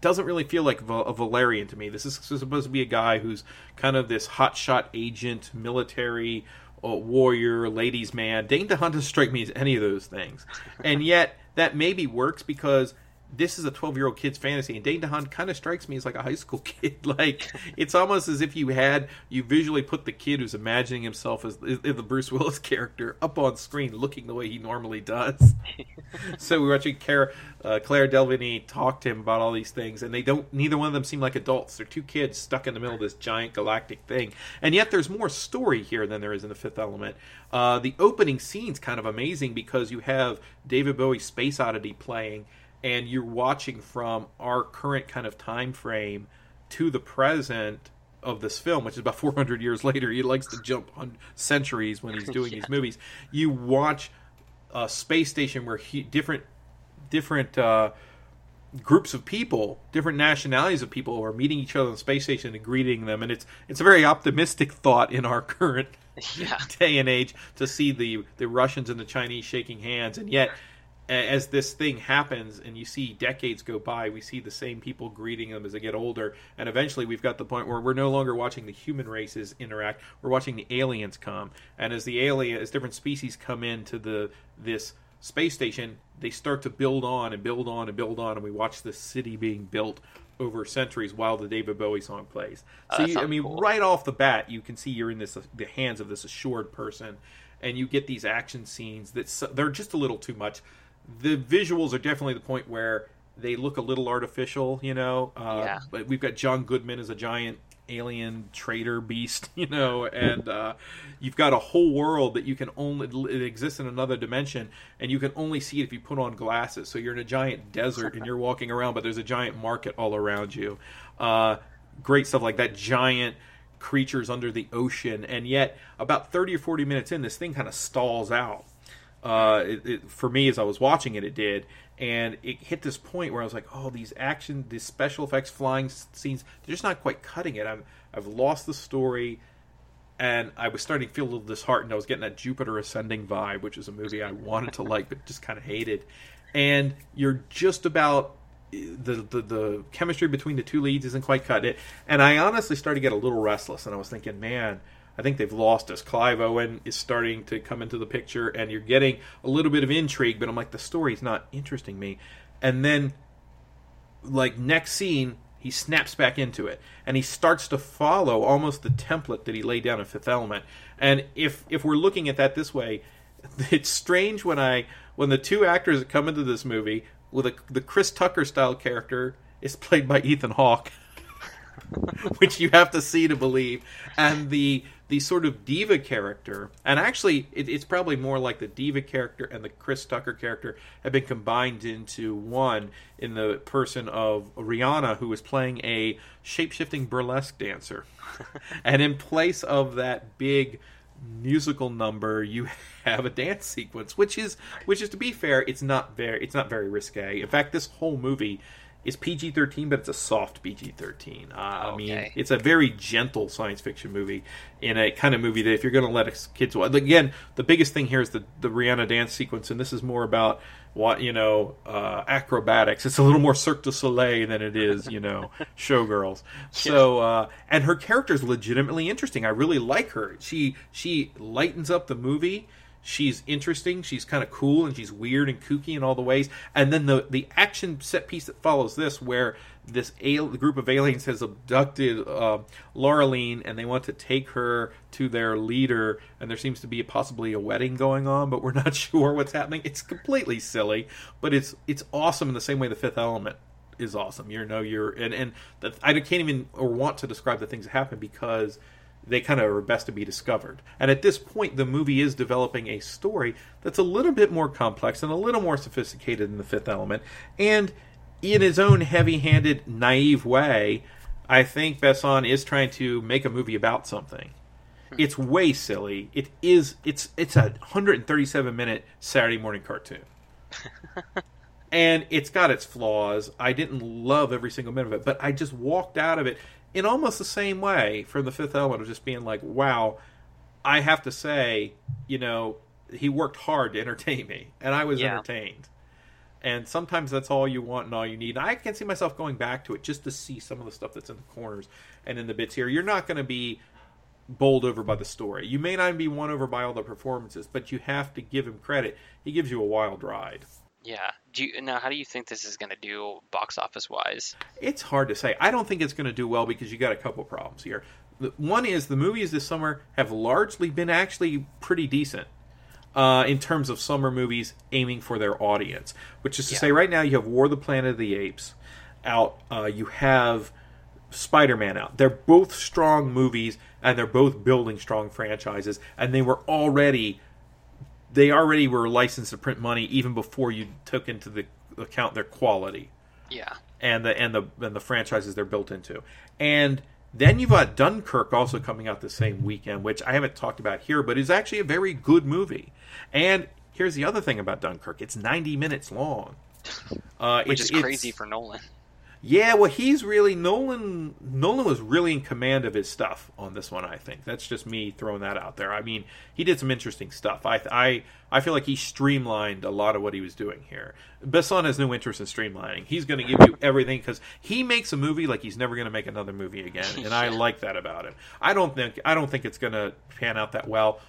doesn't really feel like a Valerian to me. This is supposed to be a guy who's kind of this hotshot agent, military uh, warrior, ladies' man. Dane DeHaan doesn't strike me as any of those things, and yet that maybe works because this is a 12 year old kid's fantasy and Dane DeHaan kind of strikes me as like a high school kid. Like it's almost as if you had you visually put the kid who's imagining himself as, as the Bruce Willis character up on screen looking the way he normally does. So we're watching Claire, uh, Claire Delevingne talk to him about all these things and they don't neither one of them seem like adults. They're two kids stuck in the middle of this giant galactic thing. And yet there's more story here than there is in the fifth element. Uh, the opening scene's kind of amazing because you have David Bowie's Space Oddity playing and you're watching from our current kind of time frame to the present of this film, which is about 400 years later. He likes to jump on centuries when he's doing yeah. these movies. You watch a space station where he, different different uh, groups of people, different nationalities of people, are meeting each other on the space station and greeting them, and it's it's a very optimistic thought in our current yeah. day and age to see the the Russians and the Chinese shaking hands, and yet as this thing happens and you see decades go by, we see the same people greeting them as they get older, and eventually we've got the point where we're no longer watching the human races interact; we're watching the aliens come. And as the alien, as different species come into the this space station, they start to build on and build on and build on, and we watch the city being built over centuries while the David Bowie song plays. Oh, so you, I mean, cool. right off the bat, you can see you're in this the hands of this assured person, and you get these action scenes that they're just a little too much the visuals are definitely the point where they look a little artificial, you know. Uh, yeah. But we've got John Goodman as a giant alien traitor beast, you know, and uh, you've got a whole world that you can only it exists in another dimension, and you can only see it if you put on glasses. So you're in a giant desert and you're walking around, but there's a giant market all around you. Uh, great stuff like that. Giant creatures under the ocean, and yet about 30 or 40 minutes in, this thing kind of stalls out uh, it, it, for me, as I was watching it, it did, and it hit this point where I was like, "Oh, these action, these special effects, flying scenes, they're just not quite cutting it. I'm, I've lost the story." and I was starting to feel a little disheartened. I was getting that Jupiter Ascending vibe, which is a movie I wanted to like but just kind of hated. And you're just about the, the the chemistry between the two leads isn't quite cut it. And I honestly started to get a little restless, and I was thinking, man, I think they've lost us. Clive Owen is starting to come into the picture, and you're getting a little bit of intrigue, but I'm like, the story's not interesting me. And then, like, next scene, he snaps back into it, and he starts to follow almost the template that he laid down in Fifth Element. And if if we're looking at that this way, it's strange when I when the two actors that come into this movie with a, the Chris Tucker style character is played by Ethan Hawke. which you have to see to believe, and the the sort of diva character, and actually it, it's probably more like the diva character and the Chris Tucker character have been combined into one in the person of Rihanna, who is playing a shape shifting burlesque dancer, and in place of that big musical number you have a dance sequence which is which is to be fair it's not very it's not very risque. In fact this whole movie is PG-13 but it's a soft PG-13 uh, I mean it's a very gentle science fiction movie in a kind of movie that if you're going to let kids watch again the biggest thing here is the the Rihanna dance sequence and this is more about what you know uh, acrobatics. It's a little more Cirque du Soleil than it is you know showgirls. So uh, and her character is legitimately interesting. I really like her. She she lightens up the movie she's interesting she's kind of cool and she's weird and kooky in all the ways. And then the the action set piece that follows this where this al- group of aliens has abducted uh, Laureline and they want to take her to their leader and there seems to be possibly a wedding going on but we're not sure what's happening. It's completely silly but it's it's awesome in the same way the fifth element is awesome you know you're and and the, I can't even or want to describe the things that happen because they kind of are best to be discovered. And at this point, the movie is developing a story that's a little bit more complex and a little more sophisticated than The Fifth Element. And in his own heavy handed, naive way, I think Besson is trying to make a movie about something. It's way silly. It is. It's it's a 137 minute Saturday morning cartoon, and it's got its flaws. I didn't love every single minute of it, but I just walked out of it in almost the same way from the Fifth Element of just being like, "Wow, I have to say, you know, he worked hard to entertain me, and I was Yeah. entertained." And sometimes that's all you want and all you need. And I can see myself going back to it just to see some of the stuff that's in the corners and in the bits here. You're not going to be bowled over by the story. You may not be won over by all the performances, but you have to give him credit. He gives you a wild ride. Yeah. Do you now? How do you think this is going to do box office wise? It's hard to say. I don't think it's going to do well because you got a couple problems here. One is the movies this summer have largely been actually pretty decent uh, in terms of summer movies aiming for their audience. Which is to Yeah. say, right now you have War of the Planet of the Apes out. Uh, you have Spider-Man out. They're both strong movies, and they're both building strong franchises. And they were already they already were licensed to print money even before you took into the account their quality Yeah. and the and the and the franchises they're built into. And then you've got Dunkirk also coming out the same weekend, which I haven't talked about here, but is actually a very good movie. And here's the other thing about Dunkirk: it's 90 minutes long, uh, Which is crazy for Nolan. Yeah, well, he's really Nolan. Nolan was really in command of his stuff on this one. I think that's just me throwing that out there. I mean, he did some interesting stuff. I I I feel like he streamlined a lot of what he was doing here. Besson has no interest in streamlining. He's going to give you everything because he makes a movie like he's never going to make another movie again, and I like that about him. I don't think I don't think it's going to pan out that well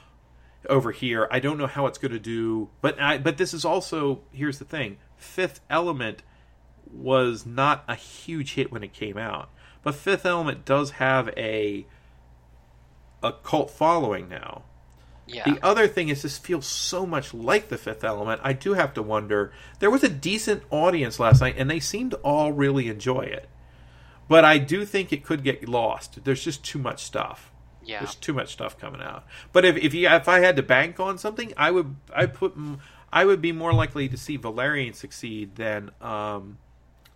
over here. I don't know how it's going to do, but I, but this is also here's the thing: Fifth Element was not a huge hit when it came out, but Fifth Element does have a a cult following now. Yeah. The other thing is, this feels so much like the Fifth Element. I do have to wonder. There was a decent audience last night, and they seemed to all really enjoy it. But I do think it could get lost. There's just too much stuff. yeah. There's too much stuff coming out. But if if you if I had to bank on something, I would I put I would be more likely to see Valerian succeed than um,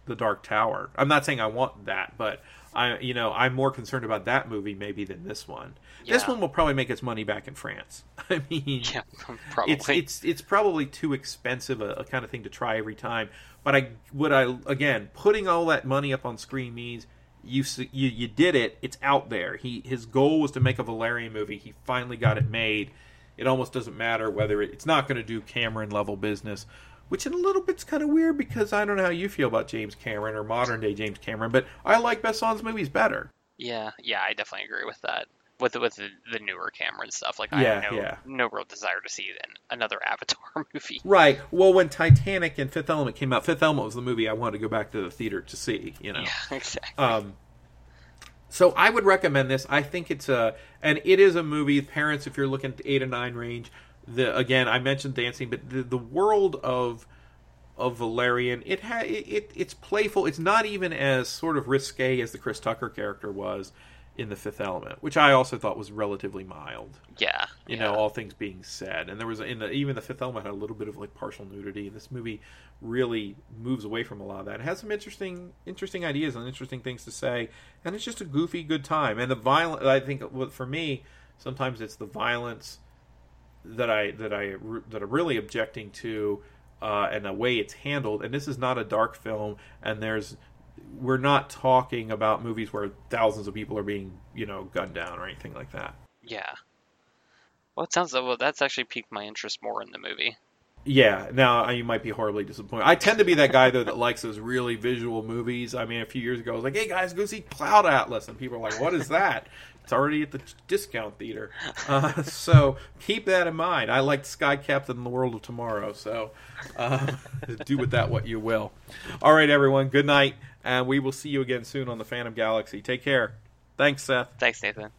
the Dark Tower. I'm not saying I want that, but I you know I'm more concerned about that movie maybe than this one. This one will probably make its money back in France. I mean, Yeah. Probably. it's it's it's probably too expensive a, a kind of thing to try every time. But I would I again putting all that money up on screen means you you you did it. It's out there. He his goal was to make a Valerian movie. He finally got it made. It almost doesn't matter whether it, it's not going to do Cameron level business, which in a little bit's kind of weird because I don't know how you feel about James Cameron or modern day James Cameron, but I like Besson's movies better. Yeah, yeah, I definitely agree with that. With the, with the, the newer Cameron stuff, like Yeah, I have no yeah. no real desire to see an, another Avatar movie. Right. Well, when Titanic and Fifth Element came out, Fifth Element was the movie I wanted to go back to the theater to see. You know. Yeah, exactly. Um, so I would recommend this. I think it's a, and it is a movie. Parents, if you're looking at the eight or nine range, the again I mentioned dancing, but the the world of of Valerian. It ha- it, it it's playful. It's not even as sort of risque as the Chris Tucker character was in the Fifth Element, which I also thought was relatively mild. Yeah, You yeah. know, all things being said, and there was in the even the Fifth Element had a little bit of like partial nudity. And this movie really moves away from a lot of that. It has some interesting interesting ideas and interesting things to say, and it's just a goofy good time. And the violent, I think, for me, sometimes it's the violence that I that I that I'm really objecting to, uh, and the way it's handled. And this is not a dark film, and there's we're not talking about movies where thousands of people are being you know gunned down or anything like that. Yeah. Well, it sounds well. That's actually piqued my interest more in the movie. Yeah, now you might be horribly disappointed. I tend to be that guy though that likes those really visual movies. I mean, a few years ago, I was like, "Hey guys, go see Cloud Atlas," and people are like, "What is that?" It's already at the discount theater. Uh, so keep that in mind. I liked Sky Captain in the World of Tomorrow, so uh, do with that what you will. All right, everyone. Good night, and we will see you again soon on the Phantom Galaxy. Take care. Thanks, Seth. Thanks, Nathan.